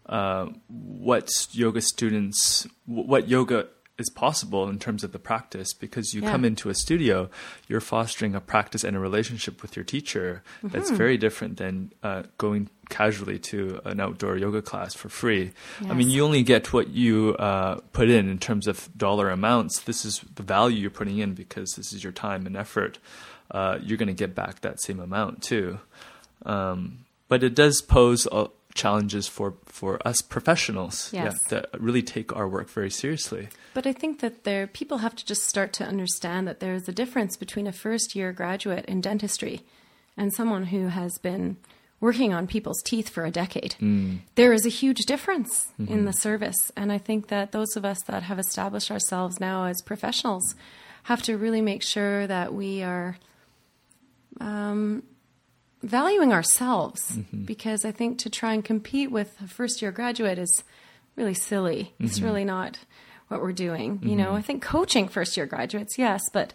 uh, what yoga students, what yoga is possible in terms of the practice. Because you Yeah. come into a studio, you're fostering a practice and a relationship with your teacher Mm-hmm. that's very different than uh, going casually to an outdoor yoga class for free. I mean, you only get what you uh, put in in terms of dollar amounts. This is the value you're putting in because this is your time and effort. Uh, you're going to get back that same amount too. Um, but it does pose uh, challenges for, for us professionals Yes. yeah, that really take our work very seriously. But I think that there people have to just start to understand that there's a difference between a first year graduate in dentistry and someone who has been working on people's teeth for a decade. There is a huge difference in the service. And I think that those of us that have established ourselves now as professionals have to really make sure that we are um, valuing ourselves because I think to try and compete with a first year graduate is really silly. It's really not what we're doing. You know, I think coaching first year graduates, yes, but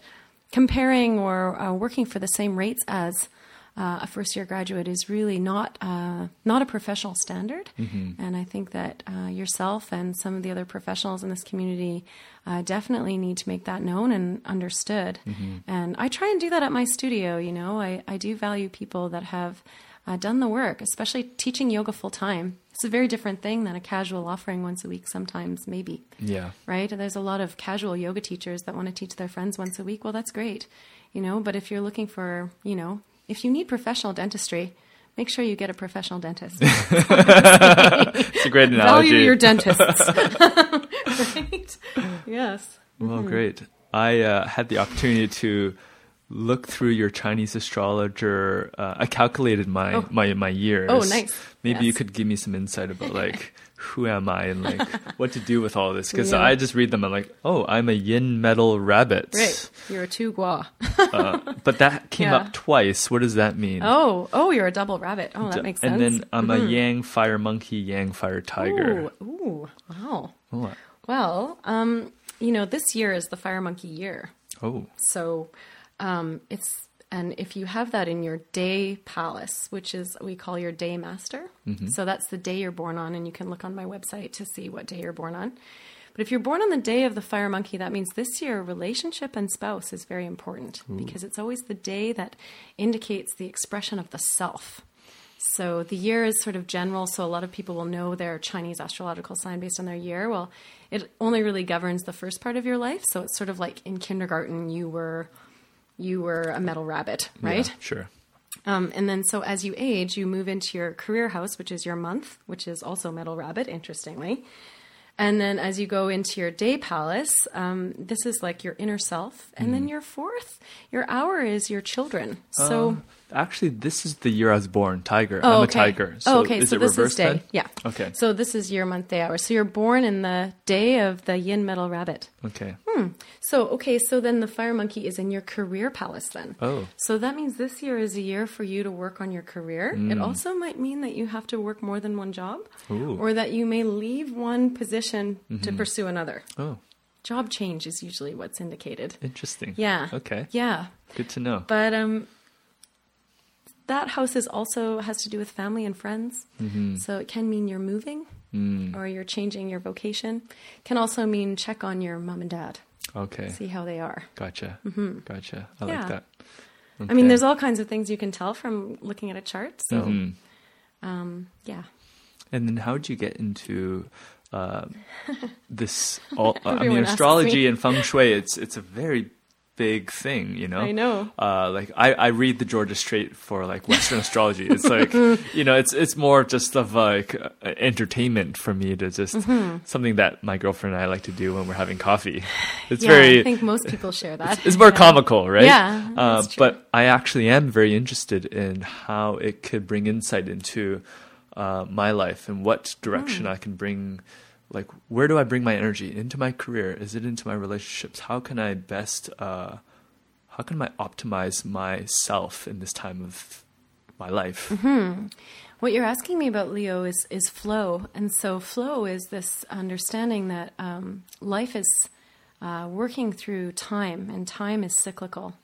comparing or uh, working for the same rates as uh, a first year graduate is really not uh, not a professional standard. And I think that uh, yourself and some of the other professionals in this community uh, definitely need to make that known and understood. And I try and do that at my studio. You know, I, I do value people that have uh, done the work, especially teaching yoga full time. It's a very different thing than a casual offering once a week, sometimes, maybe Yeah. right? And there's a lot of casual yoga teachers that want to teach their friends once a week. Well, that's great, you know. But if you're looking for, you know, if you need professional dentistry, make sure you get a professional dentist. It's a great analogy. Value your dentists, right? Yes. Well, great. I uh, had the opportunity to look through your Chinese astrologer. Uh, I calculated my, Oh. my my years. Oh, nice. Maybe you could give me some insight about like who am I and like what to do with all this because Yeah. I just read them. I'm like, oh, I'm a yin metal rabbit. Right. You're a two gua. But that came Yeah. up twice. What does that mean? Oh, oh, you're a double rabbit. Oh, that makes sense. And then I'm a yang fire monkey, yang fire tiger. Ooh, ooh, wow. Oh, Well, um, you know, this year is the fire monkey year. oh, So um, it's and if you have that in your day palace, which is we call your day master, mm-hmm. so that's the day you're born on, and you can look on my website to see what day you're born on. But if you're born on the day of the fire monkey, that means this year relationship and spouse is very important because it's always the day that indicates the expression of the self. So the year is sort of general, so a lot of people will know their Chinese astrological sign based on their year. Well, it only really governs the first part of your life, so it's sort of like in kindergarten you were you were a metal rabbit, right? yeah, sure. Um, and then so as you age, you move into your career house, which is your month, which is also metal rabbit, interestingly. And then as you go into your day palace, um, this is like your inner self. And then your fourth, your hour is your children. So Actually, this is the year I was born. Tiger. Oh, I'm a okay. tiger. oh, okay. Is so it this reversed is day. then? Yeah. Okay. So this is your month, day, hour. So you're born in the day of the yin metal rabbit. Okay. Hmm. So okay. So then the fire monkey is in your career palace then. Oh. So that means this year is a year for you to work on your career. It also might mean that you have to work more than one job, Ooh. or that you may leave one position to pursue another. Oh, Job change is usually what's indicated. interesting. Yeah. Okay. Yeah. Good to know. But um, that house is also has to do with family and friends. Mm-hmm. So it can mean you're moving Mm. or you're changing your vocation. Can also mean check on your mom and dad, Okay. see how they are. Gotcha. Gotcha. I Mm-hmm. Yeah. like that. I mean, there's all kinds of things you can tell from looking at a chart. So, Mhm. um, yeah. And then how did you get into uh, this? All, I mean, astrology me. and feng shui. It's it's a very big thing, you know. I know. Uh, like I, I read the Georgia Straight for like Western astrology. It's like you know, it's it's more just of like uh, entertainment for me to just something that my girlfriend and I like to do when we're having coffee. It's Mm-hmm. yeah, very I think most people share that. it's more Yeah. comical, right? Yeah, Uh, but I actually am very interested in how it could bring insight into uh, my life and what direction Hmm. I can bring. Like, where do I bring my energy into my career? Is it into my relationships? How can I best? Uh, how can I optimize myself in this time of my life? Mm-hmm. What you're asking me about, Leo, is is flow, and so flow is this understanding that um, life is uh, working through time, and time is cyclical.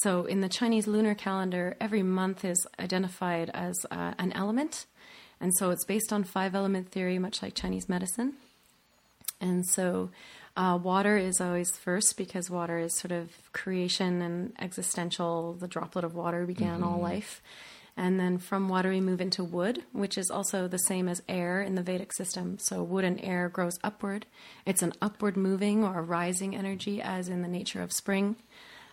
So, in the Chinese lunar calendar, every month is identified as uh, an element, and so it's based on five element theory, much like Chinese medicine. And so, uh, water is always first because water is sort of creation and existential. The droplet of water began all life. And then from water, we move into wood, which is also the same as air in the Vedic system. So, wood and air grows upward. It's an upward moving or rising energy, as in the nature of spring.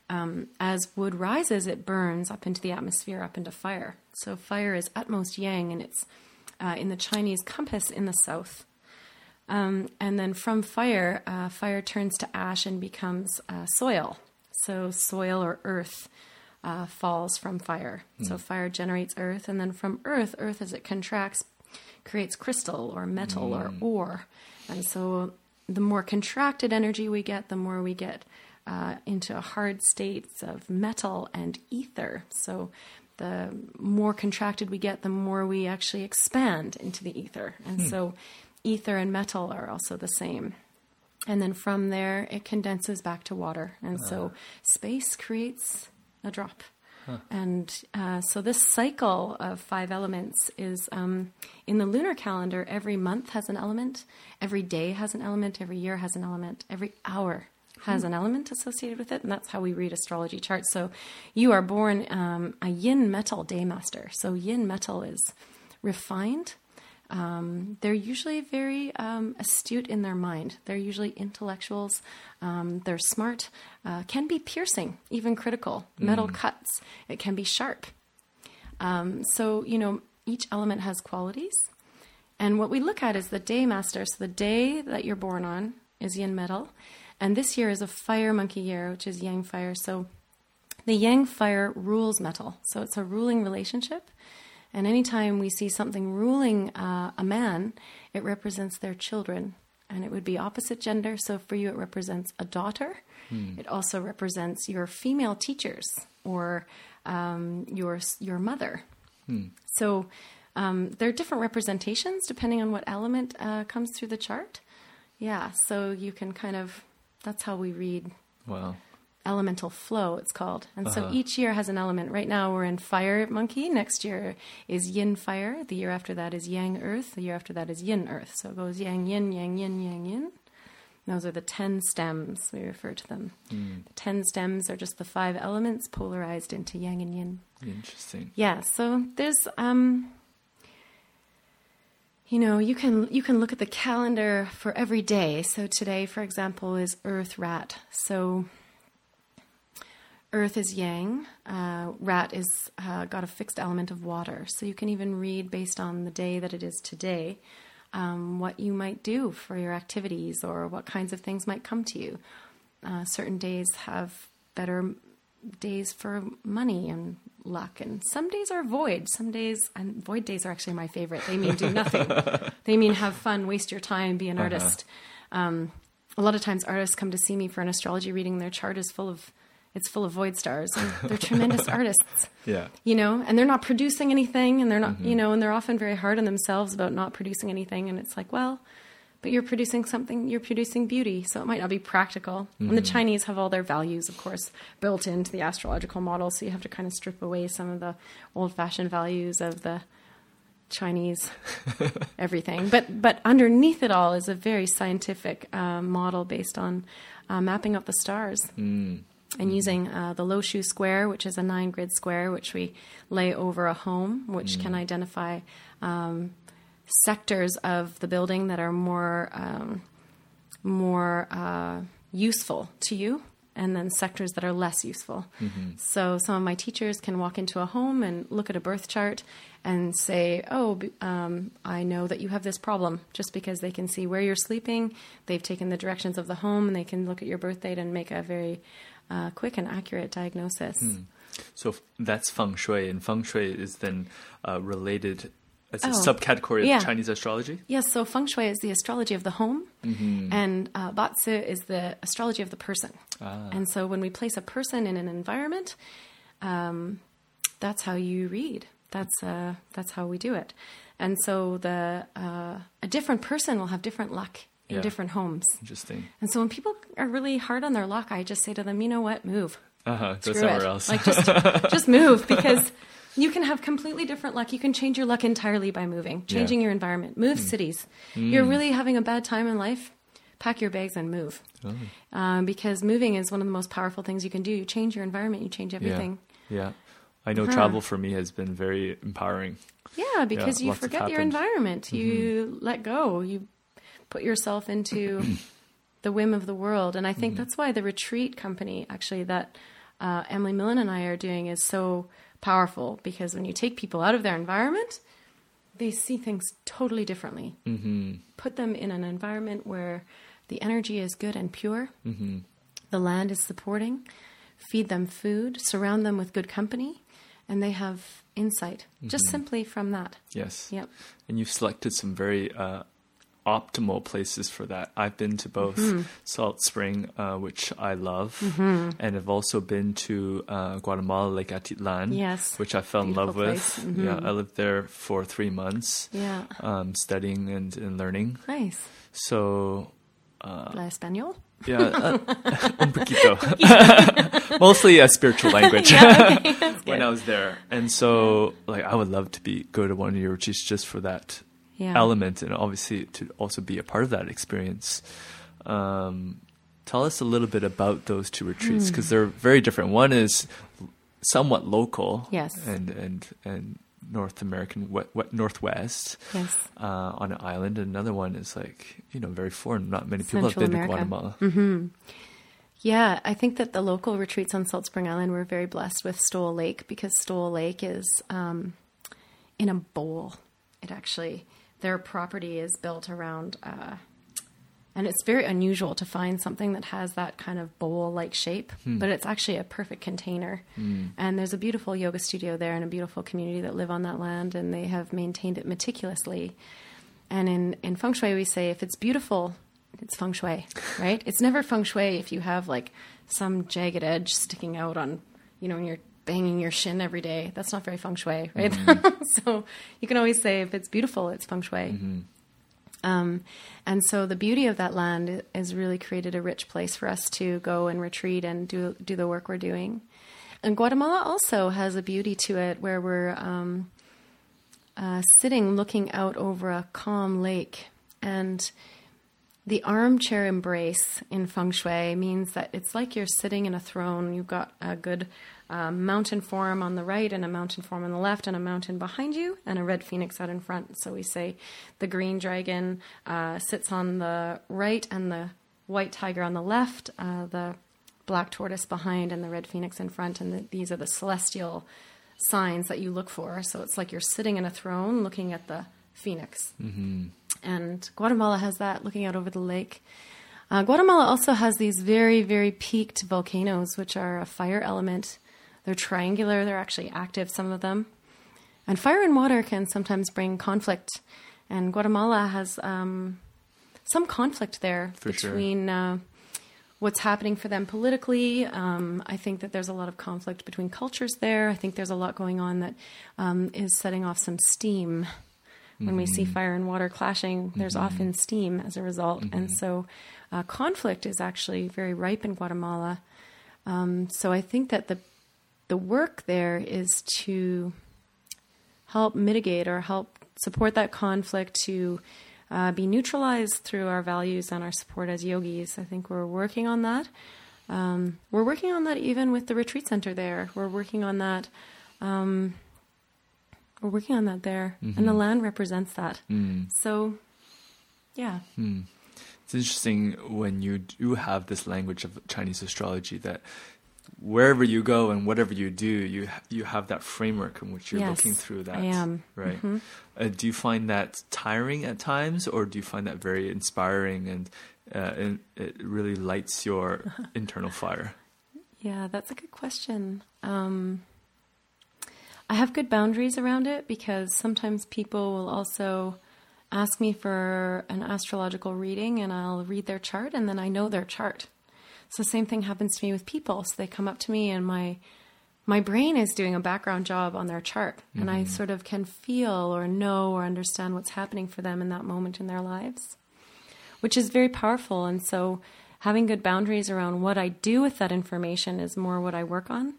Um, as wood rises, it burns up into the atmosphere, up into fire. So, fire is utmost yang, and it's uh, in the Chinese compass in the south. Um, and then from fire, uh, fire turns to ash and becomes uh, soil. So, soil or earth uh, falls from fire. So fire generates earth, and then from earth, earth as it contracts creates crystal or metal or ore. And so the more contracted energy we get, the more we get uh, into hard states of metal and ether. So the more contracted we get, the more we actually expand into the ether. And so ether and metal are also the same. And then from there, it condenses back to water. And so space creates a drop. And uh, so this cycle of five elements is um, in the lunar calendar, every month has an element, every day has an element, every year has an element, every hour has an element associated with it. And that's how we read astrology charts. So you are born um, a yin metal day master. So yin metal is refined. Um, they're usually very um, astute in their mind. They're usually intellectuals. Um, they're smart. Uh, can be piercing, even critical. Metal cuts. It can be sharp. Um, so you know each element has qualities, and what we look at is the day master. So the day that you're born on is yin metal, and this year is a fire monkey year, which is yang fire. So the yang fire rules metal. So it's a ruling relationship. And anytime we see something ruling uh, a man, it represents their children. And it would be opposite gender. So for you, it represents a daughter. It also represents your female teachers or um, your, your mother. So um, there are different representations depending on what element uh, comes through the chart. Yeah, so you can kind of, that's how we read Wow. elemental flow it's called. And so Uh-huh. each year has an element. Right now we're in fire monkey. Next year is yin fire. The year after that is yang earth. The year after that is yin earth. So it goes yang yin yang yin yang yin. Those are the 10 stems. We refer to them. The 10 stems are just the five elements polarized into yang and yin. Interesting. yeah, so there's um you know, you can you can look at the calendar for every day. So today, for example, is Earth Rat. So Earth is Yang. Uh, rat is uh, got a fixed element of water. So you can even read based on the day that it is today, um, what you might do for your activities or what kinds of things might come to you. Uh, certain days have better days for money and luck, and some days are void. Some days, and void days are actually my favorite. They mean do nothing. they mean have fun, waste your time, be an artist. Um, a lot of times, artists come to see me for an astrology reading. Their chart is full of it's full of void stars, and they're tremendous artists Yeah. you know, and they're not producing anything, and they're not, you know, and they're often very hard on themselves about not producing anything. And it's like, well, but you're producing something, you're producing beauty, so it might not be practical. And the Chinese have all their values, of course, built into the astrological model, so you have to kind of strip away some of the old fashioned values of the Chinese everything. But but underneath it all is a very scientific uh, model based on uh, mapping out the stars and using uh, the Lo Shu square, which is a nine grid square, which we lay over a home, which can identify um, sectors of the building that are more um, more uh, useful to you, and then sectors that are less useful. So some of my teachers can walk into a home and look at a birth chart and say, "Oh, um, I know that you have this problem," just because they can see where you're sleeping. They've taken the directions of the home, and they can look at your birth date and make a very uh, quick and accurate diagnosis. So f- that's feng shui, and feng shui is then uh, related as a Oh, subcategory yeah. of Chinese astrology. Yes, so feng shui is the astrology of the home, and uh, bazi is the astrology of the person. And so when we place a person in an environment, um, that's how you read. That's uh, that's how we do it. And so the uh, a different person will have different luck in Yeah. different homes. Interesting. And so when people are really hard on their luck, I just say to them, you know what, move. Uh huh. Go somewhere it. else. Like just just move because you can have completely different luck. You can change your luck entirely by moving, changing your environment, move mm. cities. Mm. You're really having a bad time in life. Pack your bags and move, oh. um, because moving is one of the most powerful things you can do. You change your environment, you change everything. Yeah. Yeah. I know Huh. travel for me has been very empowering. Yeah, because you forget your environment. You mm-hmm. let go. You put yourself into the whim of the world. And I think mm-hmm. that's why the retreat company, actually, that uh, Emily Millen and I are doing is so powerful because when you take people out of their environment, they see things totally differently. Mm-hmm. Put them in an environment where the energy is good and pure, the land is supporting. feed them food, surround them with good company, and they have insight just simply from that. Yes. Yep. And you've selected some very uh, optimal places for that. I've been to both Mm-hmm. Salt Spring, uh, which I love, and I've also been to uh, Guatemala, Lake Atitlan, Yes. which I fell in love Beautiful with. Mm-hmm. Yeah, I lived there for three months, Yeah. um, studying and, and learning. Nice. So La Espanol? yeah, uh, un poquito. Mostly a spiritual language when I was there, and so like I would love to be go to one of your retreats just for that Yeah. element, and obviously to also be a part of that experience. Um, tell us a little bit about those two retreats Hmm. because they're very different. One is somewhat local, Yes. and and and North American, we, Northwest, Yes. uh, on an island. Another one is like you know very foreign. Not many people Central have been America. to Guatemala. Yeah, I think that the local retreats on Salt Spring Island were very blessed with Stowel Lake because Stowel Lake is um, in a bowl. It actually, their property is built around, uh, and it's very unusual to find something that has that kind of bowl like shape, but it's actually a perfect container. And there's a beautiful yoga studio there and a beautiful community that live on that land, and they have maintained it meticulously. And in, in feng shui, we say if it's beautiful, it's feng shui, right? It's never feng shui if you have like some jagged edge sticking out on, you know, when you're banging your shin every day. That's not very feng shui, right? so you can always say if it's beautiful, it's feng shui. Um, and so the beauty of that land has really created a rich place for us to go and retreat and do do the work we're doing. And Guatemala also has a beauty to it where we're um, uh, sitting looking out over a calm lake. And the armchair embrace in feng shui means that it's like you're sitting in a throne. You've got a good um, mountain form on the right and a mountain form on the left and a mountain behind you and a red phoenix out in front. So we say the green dragon uh, sits on the right and the white tiger on the left, uh, the black tortoise behind and the red phoenix in front. And the, these are the celestial signs that you look for. So it's like you're sitting in a throne looking at the phoenix. And Guatemala has that looking out over the lake. Uh, Guatemala also has these very, very peaked volcanoes, which are a fire element. They're triangular, they're actually active, some of them. And fire and water can sometimes bring conflict. And Guatemala has um, some conflict there For sure. between uh, what's happening for them politically. Um, I think that there's a lot of conflict between cultures there. I think there's a lot going on that um, is setting off some steam. When we see fire and water clashing, there's often steam as a result. And so uh, conflict is actually very ripe in Guatemala. Um, so I think that the the work there is to help mitigate or help support that conflict to uh, be neutralized through our values and our support as yogis. I think we're working on that. Um, we're working on that even with the retreat center there. We're working on that. Um, we're working on that there, and the land represents that. So, yeah, It's interesting when you do have this language of Chinese astrology that wherever you go and whatever you do, you you have that framework in which you're Yes, looking through that. I am. right. Mm-hmm. Uh, do you find that tiring at times, or do you find that very inspiring and uh, and it really lights your internal fire? Yeah, that's a good question. Um, I have good boundaries around it because sometimes people will also ask me for an astrological reading and I'll read their chart and then I know their chart. So the same thing happens to me with people. So they come up to me and my my brain is doing a background job on their chart and I sort of can feel or know or understand what's happening for them in that moment in their lives which is very powerful. And so, having good boundaries around what I do with that information is more what I work on.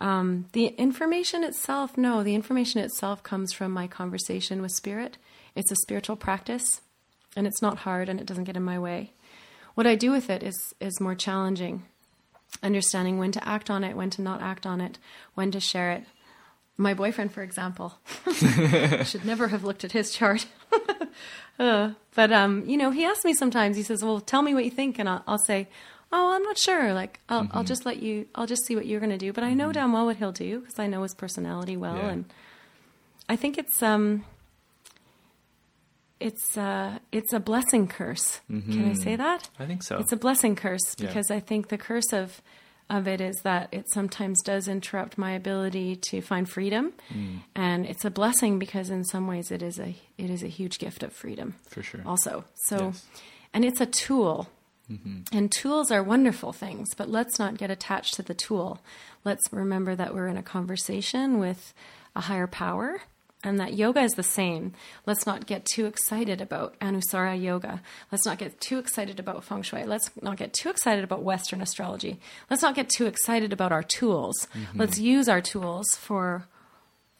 Um, the information itself, no, the information itself comes from my conversation with spirit. It's a spiritual practice, and it's not hard, and it doesn't get in my way. What I do with it is is more challenging. Understanding when to act on it, when to not act on it, when to share it. My boyfriend, for example, should never have looked at his chart. Uh, but um, you know, he asks me sometimes. He says, "Well, tell me what you think," and I'll, I'll say, "Oh, I'm not sure. Like, I'll, I'll just let you. I'll just see what you're going to do." But I know damn well what he'll do because I know his personality well, Yeah. and I think it's um, it's uh, it's a blessing curse. Can I say mm-hmm. that? I think so. It's a blessing curse Yeah. because I think the curse of of it is that it sometimes does interrupt my ability to find freedom, mm. and it's a blessing because in some ways it is a it is a huge gift of freedom For sure. also. So, Yes. and it's a tool. Mm-hmm. And tools are wonderful things, but let's not get attached to the tool. Let's remember that we're in a conversation with a higher power and that yoga is the same. Let's not get too excited about Anusara yoga. Let's not get too excited about feng shui. Let's not get too excited about Western astrology. Let's not get too excited about our tools. Mm-hmm. Let's use our tools for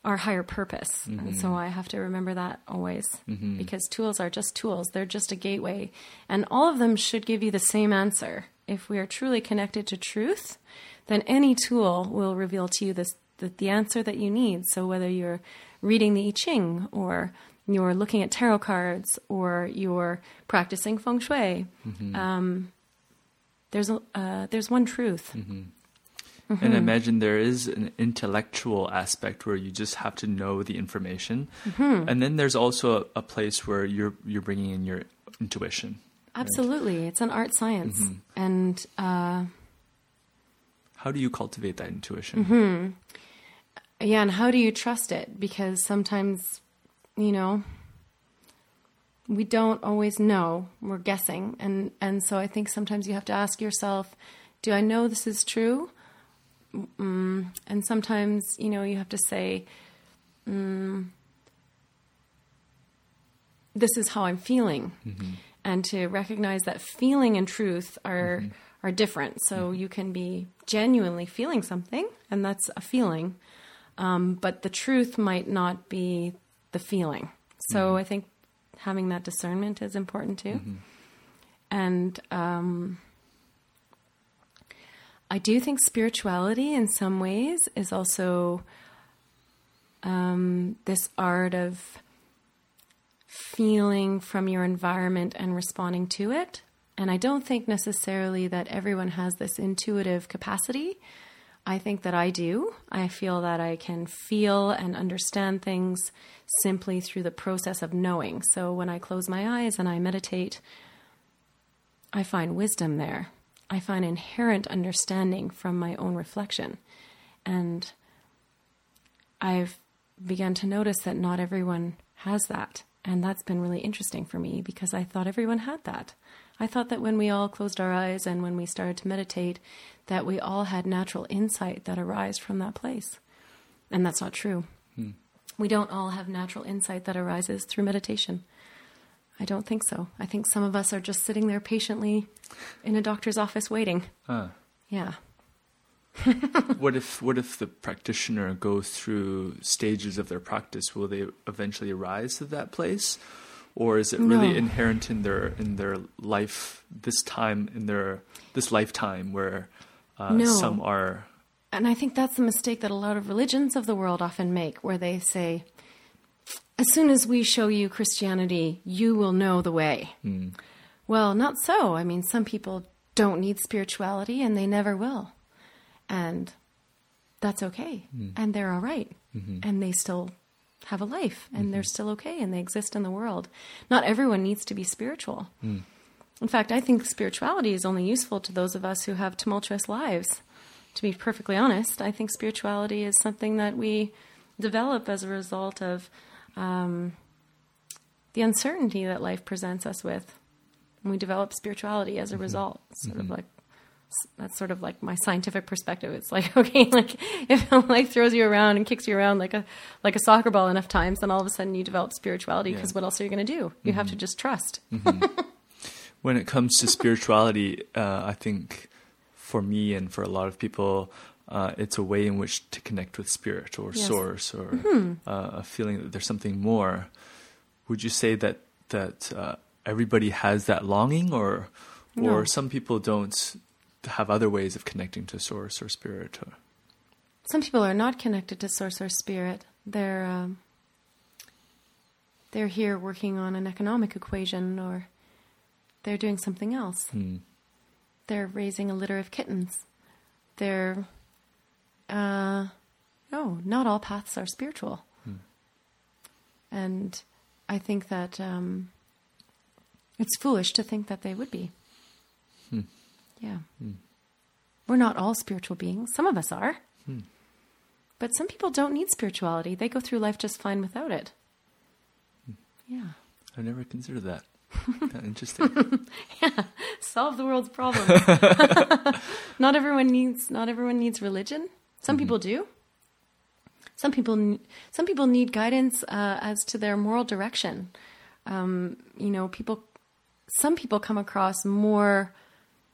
our higher purpose. And so mm-hmm. I have to remember that always mm-hmm. because tools are just tools. They're just a gateway. And all of them should give you the same answer. If we are truly connected to truth, then any tool will reveal to you this, the, the answer that you need. So whether you're reading the I Ching or you're looking at tarot cards or you're practicing feng shui, um, there's, a, uh, there's one truth. Mm-hmm. And I imagine there is an intellectual aspect where you just have to know the information, Mm-hmm. and then there's also a, a place where you're you're bringing in your intuition. Absolutely. It's an art science. And, uh, How do you cultivate that intuition? Mm-hmm. yeah, and how do you trust it? Because sometimes, you know, we don't always know. We're guessing. And, and so I think sometimes you have to ask yourself, do I know this is true? Mm, and sometimes, you know, you have to say, mm, this is how I'm feeling. And to recognize that feeling and truth are are different. So you can be genuinely feeling something, and that's a feeling. Um, but the truth might not be the feeling. So I think having that discernment is important too. And um, I do think spirituality, in some ways, is also um, this art of feeling from your environment and responding to it. And I don't think necessarily that everyone has this intuitive capacity. I think that I do. I feel that I can feel and understand things simply through the process of knowing. So when I close my eyes and I meditate, I find wisdom there. I find inherent understanding from my own reflection. And I've begun to notice that not everyone has that. And that's been really interesting for me because I thought everyone had that. I thought that when we all closed our eyes and when we started to meditate, that we all had natural insight that arise from that place. And that's not true. We don't all have natural insight that arises through meditation. I don't think so. I think some of us are just sitting there patiently in a doctor's office waiting. Ah. Yeah. what if what if the practitioner goes through stages of their practice? Will they eventually arise to that place, or is it really No. inherent in their in their life this time in their this lifetime where uh, No. some are And I think that's the mistake that a lot of religions of the world often make, where they say, as soon as we show you Christianity, you will know the way. Hmm. Well, not so. I mean, some people don't need spirituality and they never will. And that's okay. Hmm. And they're all right. Mm-hmm. And they still have a life and they're mm-hmm. still okay and they exist in the world. Not everyone needs to be spiritual. Mm. In fact, I think spirituality is only useful to those of us who have tumultuous lives. To be perfectly honest, I think spirituality is something that we develop as a result of um, the uncertainty that life presents us with. And we develop spirituality as a mm-hmm. result. Sort of mm-hmm. like that's sort of like my scientific perspective. It's like okay, like if life throws you around and kicks you around like a like a soccer ball enough times, then all of a sudden you develop spirituality because Yeah. what else are you going to do? You have to just trust. when it comes to spirituality, uh, I think for me and for a lot of people, uh, it's a way in which to connect with spirit or Yes. source or uh, a feeling that there's something more. Would you say that that uh, everybody has that longing, or No. or some people don't have other ways of connecting to source or spirit? Or, Some people are not connected to source or spirit. They're um, they're here working on an economic equation, or they're doing something else. Hmm. They're raising a litter of kittens. They're uh, no, not all paths are spiritual. And I think that um, it's foolish to think that they would be. Yeah. We're not all spiritual beings. Some of us are. But some people don't need spirituality. They go through life just fine without it. Yeah. I never considered that. Interesting. Solve the world's problem. not everyone needs not everyone needs religion. Some people do. Some people some people need guidance uh, as to their moral direction. Um, you know, people some people come across more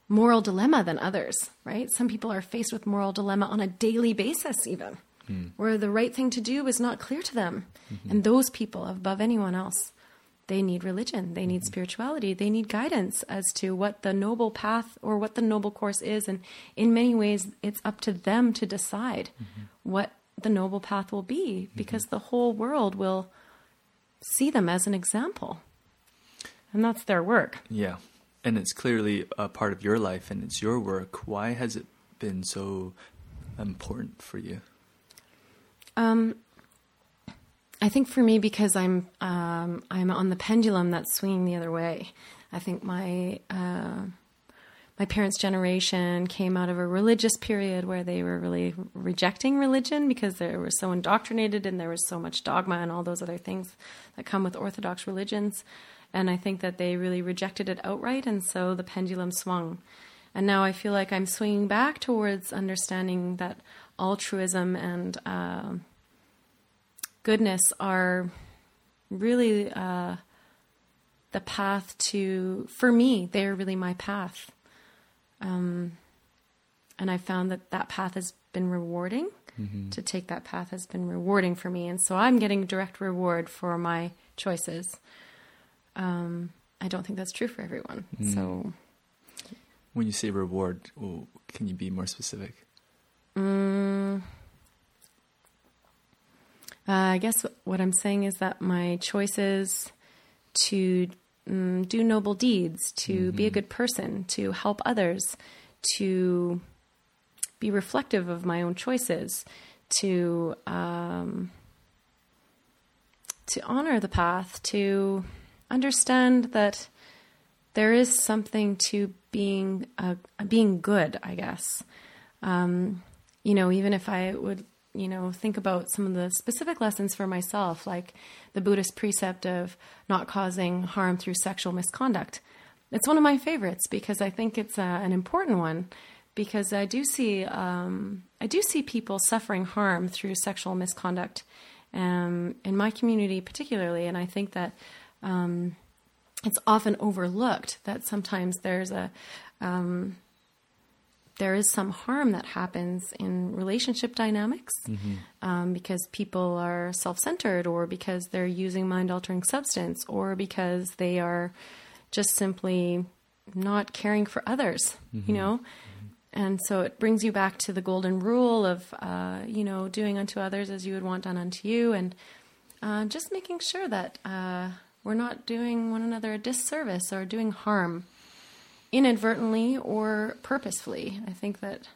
moral dilemma than others, right? Some people are faced with moral dilemma on a daily basis, even hmm. where the right thing to do is not clear to them. Mm-hmm. And those people, above anyone else, they need religion, they need mm-hmm. spirituality, they need guidance as to what the noble path or what the noble course is. And in many ways, it's up to them to decide mm-hmm. what the noble path will be because the whole world will see them as an example. And that's their work. yeah. And it's clearly a part of your life and it's your work. Why has it been so important for you? Um, I think for me, because I'm um, I'm on the pendulum that's swinging the other way. I think my uh, my parents' generation came out of a religious period where they were really rejecting religion because they were so indoctrinated and there was so much dogma and all those other things that come with orthodox religions. And I think that they really rejected it outright, and so the pendulum swung. And now I feel like I'm swinging back towards understanding that altruism and um goodness are really uh, the path to, for me, they are really my path. Um, and I found that that path has been rewarding. To take that path has been rewarding for me. And so I'm getting direct reward for my choices. Um, I don't think that's true for everyone. So When you say reward, oh, can you be more specific? Uh, I guess what I'm saying is that my choices to mm, do noble deeds, to be a good person, to help others, to be reflective of my own choices, to um, to honor the path, to understand that there is something to being uh, being good. I guess um, you know, even if I would, you know, think about some of the specific lessons for myself, like the Buddhist precept of not causing harm through sexual misconduct. It's one of my favorites because I think it's uh, an important one. Because I do see, um, I do see people suffering harm through sexual misconduct, um, in my community particularly, and I think that um, it's often overlooked that sometimes there's a there is some harm that happens in relationship dynamics um, because people are self centered, or because they're using mind altering substance, or because they are just simply not caring for others, you know? And so it brings you back to the golden rule of, uh, you know, doing unto others as you would want done unto you, and uh, just making sure that uh, we're not doing one another a disservice or doing harm inadvertently or purposefully. I think that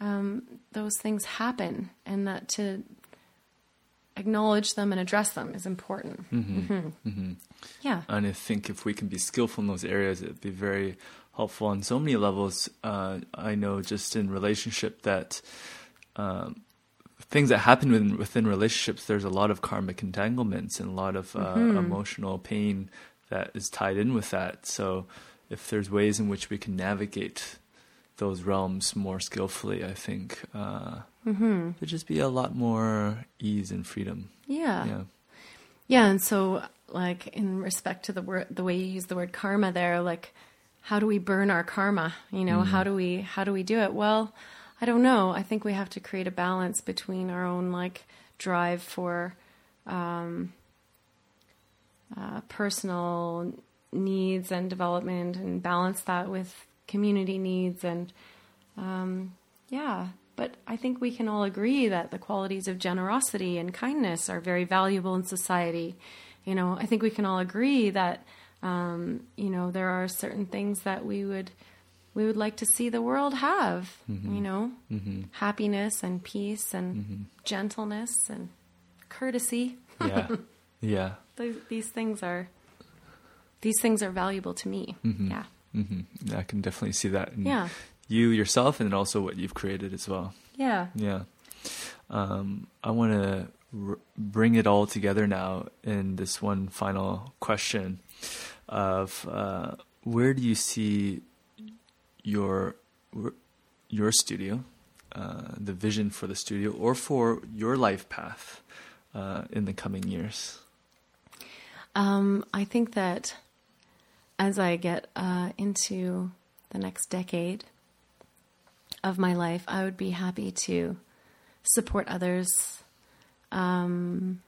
um, those things happen, and that to acknowledge them and address them is important. Mhm. Yeah. And I think if we can be skillful in those areas, it'd be very helpful on so many levels. Uh, I know just in relationship that um, things that happen within, within relationships, there's a lot of karmic entanglements and a lot of uh, emotional pain that is tied in with that. So if there's ways in which we can navigate those realms more skillfully, I think uh, there'd just be a lot more ease and freedom. Yeah. Yeah. Yeah, and so like in respect to the word the way you use the word karma there, like how do we burn our karma? You know, how do we how do we do it? Well, I don't know. I think we have to create a balance between our own like drive for um uh, personal needs and development and balance that with community needs and um yeah, but I think we can all agree that the qualities of generosity and kindness are very valuable in society. You know, I think we can all agree that um, you know there are certain things that we would we would like to see the world have. You know, happiness and peace and gentleness and courtesy. Yeah. yeah. These, these things are these things are valuable to me. Yeah. hmm I can definitely see that. And Yeah. you yourself and also what you've created as well. Yeah. Yeah. Um, I want to r- bring it all together now in this one final question of uh, where do you see your your studio, uh, the vision for the studio, or for your life path uh, in the coming years? Um, I think that as I get uh, into the next decade of my life, I would be happy to support others um,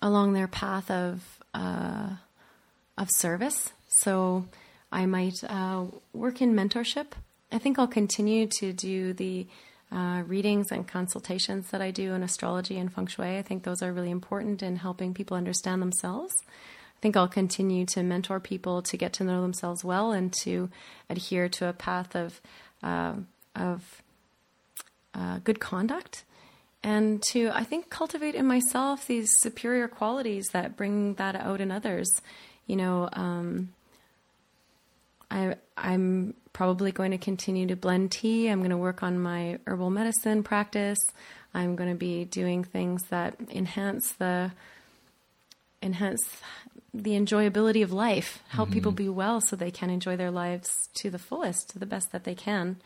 along their path of uh, of service. So I might uh, work in mentorship. I think I'll continue to do the uh, readings and consultations that I do in astrology and feng shui. I think those are really important in helping people understand themselves. I think I'll continue to mentor people to get to know themselves well and to adhere to a path of uh, of uh, good conduct, and to I think cultivate in myself these superior qualities that bring that out in others. You know, um, I I'm probably going to continue to blend tea. I'm going to work on my herbal medicine practice. I'm going to be doing things that enhance the enhance the enjoyability of life, help mm-hmm. people be well so they can enjoy their lives to the fullest, to the best that they can.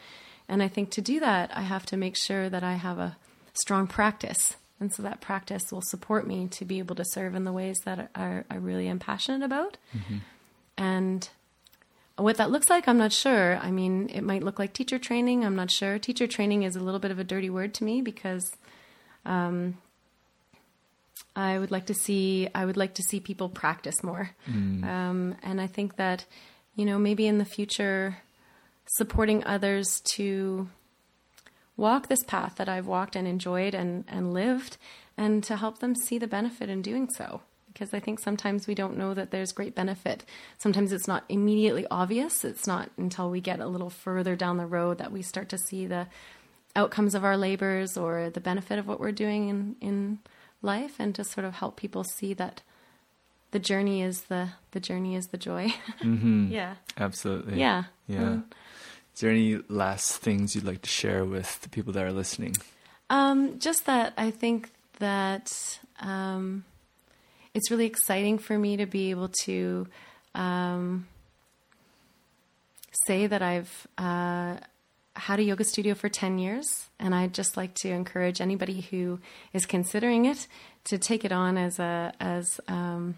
And I think to do that, I have to make sure that I have a strong practice. And so that practice will support me to be able to serve in the ways that I, I really am passionate about. Mm-hmm. And what that looks like, I'm not sure. I mean, it might look like teacher training. I'm not sure. Teacher training is a little bit of a dirty word to me because um, I would like to see I would like to see people practice more, mm. um, and I think that you know maybe in the future, supporting others to walk this path that I've walked and enjoyed and and lived, and to help them see the benefit in doing so because I think sometimes we don't know that there's great benefit. Sometimes it's not immediately obvious. It's not until we get a little further down the road that we start to see the outcomes of our labors or the benefit of what we're doing in, in life and to sort of help people see that the journey is the the journey is the joy. Mm-hmm. yeah. Absolutely. Yeah. Yeah. Mm. Is there any last things you'd like to share with the people that are listening? Um, just that I think that um, it's really exciting for me to be able to um, say that I've uh, had a yoga studio for 10 years. And I'd just like to encourage anybody who is considering it to take it on as a, as, um,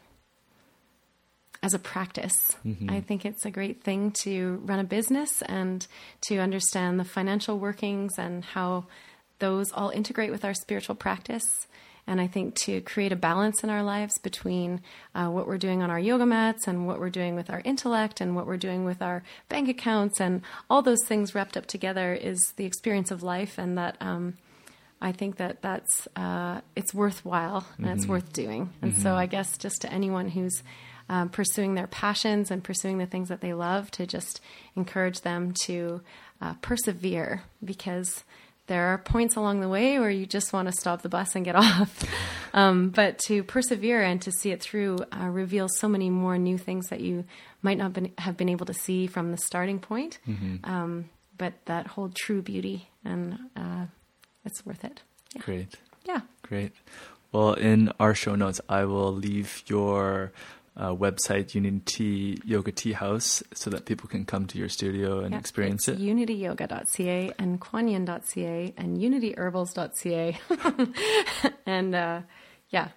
as a practice. Mm-hmm. I think it's a great thing to run a business and to understand the financial workings and how those all integrate with our spiritual practice and I think to create a balance in our lives between uh, what we're doing on our yoga mats and what we're doing with our intellect and what we're doing with our bank accounts and all those things wrapped up together is the experience of life, and that. Um, I think that that's uh, it's worthwhile and mm-hmm. it's worth doing. And mm-hmm. so I guess just to anyone who's um, pursuing their passions and pursuing the things that they love, to just encourage them to uh, persevere because there are points along the way where you just want to stop the bus and get off. Um, but to persevere and to see it through uh, reveals so many more new things that you might not been, have been able to see from the starting point. Mm-hmm. Um, but that whole true beauty, and uh, it's worth it. Yeah. Great. Yeah. Great. Well, in our show notes, I will leave your uh, website, Unity Yoga Tea House, so that people can come to your studio and experience it. unityyoga.ca and kuan and unityherbals.ca. and uh, yeah,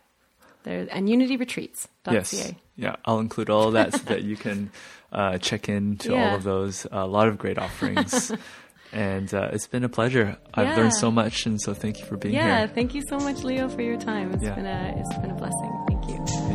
there and unityretreats.ca. Yes. Yeah, I'll include all of that so that you can uh, check into yeah. all of those. A lot of great offerings. and uh, it's been a pleasure. I've yeah. learned so much, and so thank you for being yeah, here. Yeah, thank you so much, Leo, for your time. It's yeah. been a it's been a blessing. Thank you.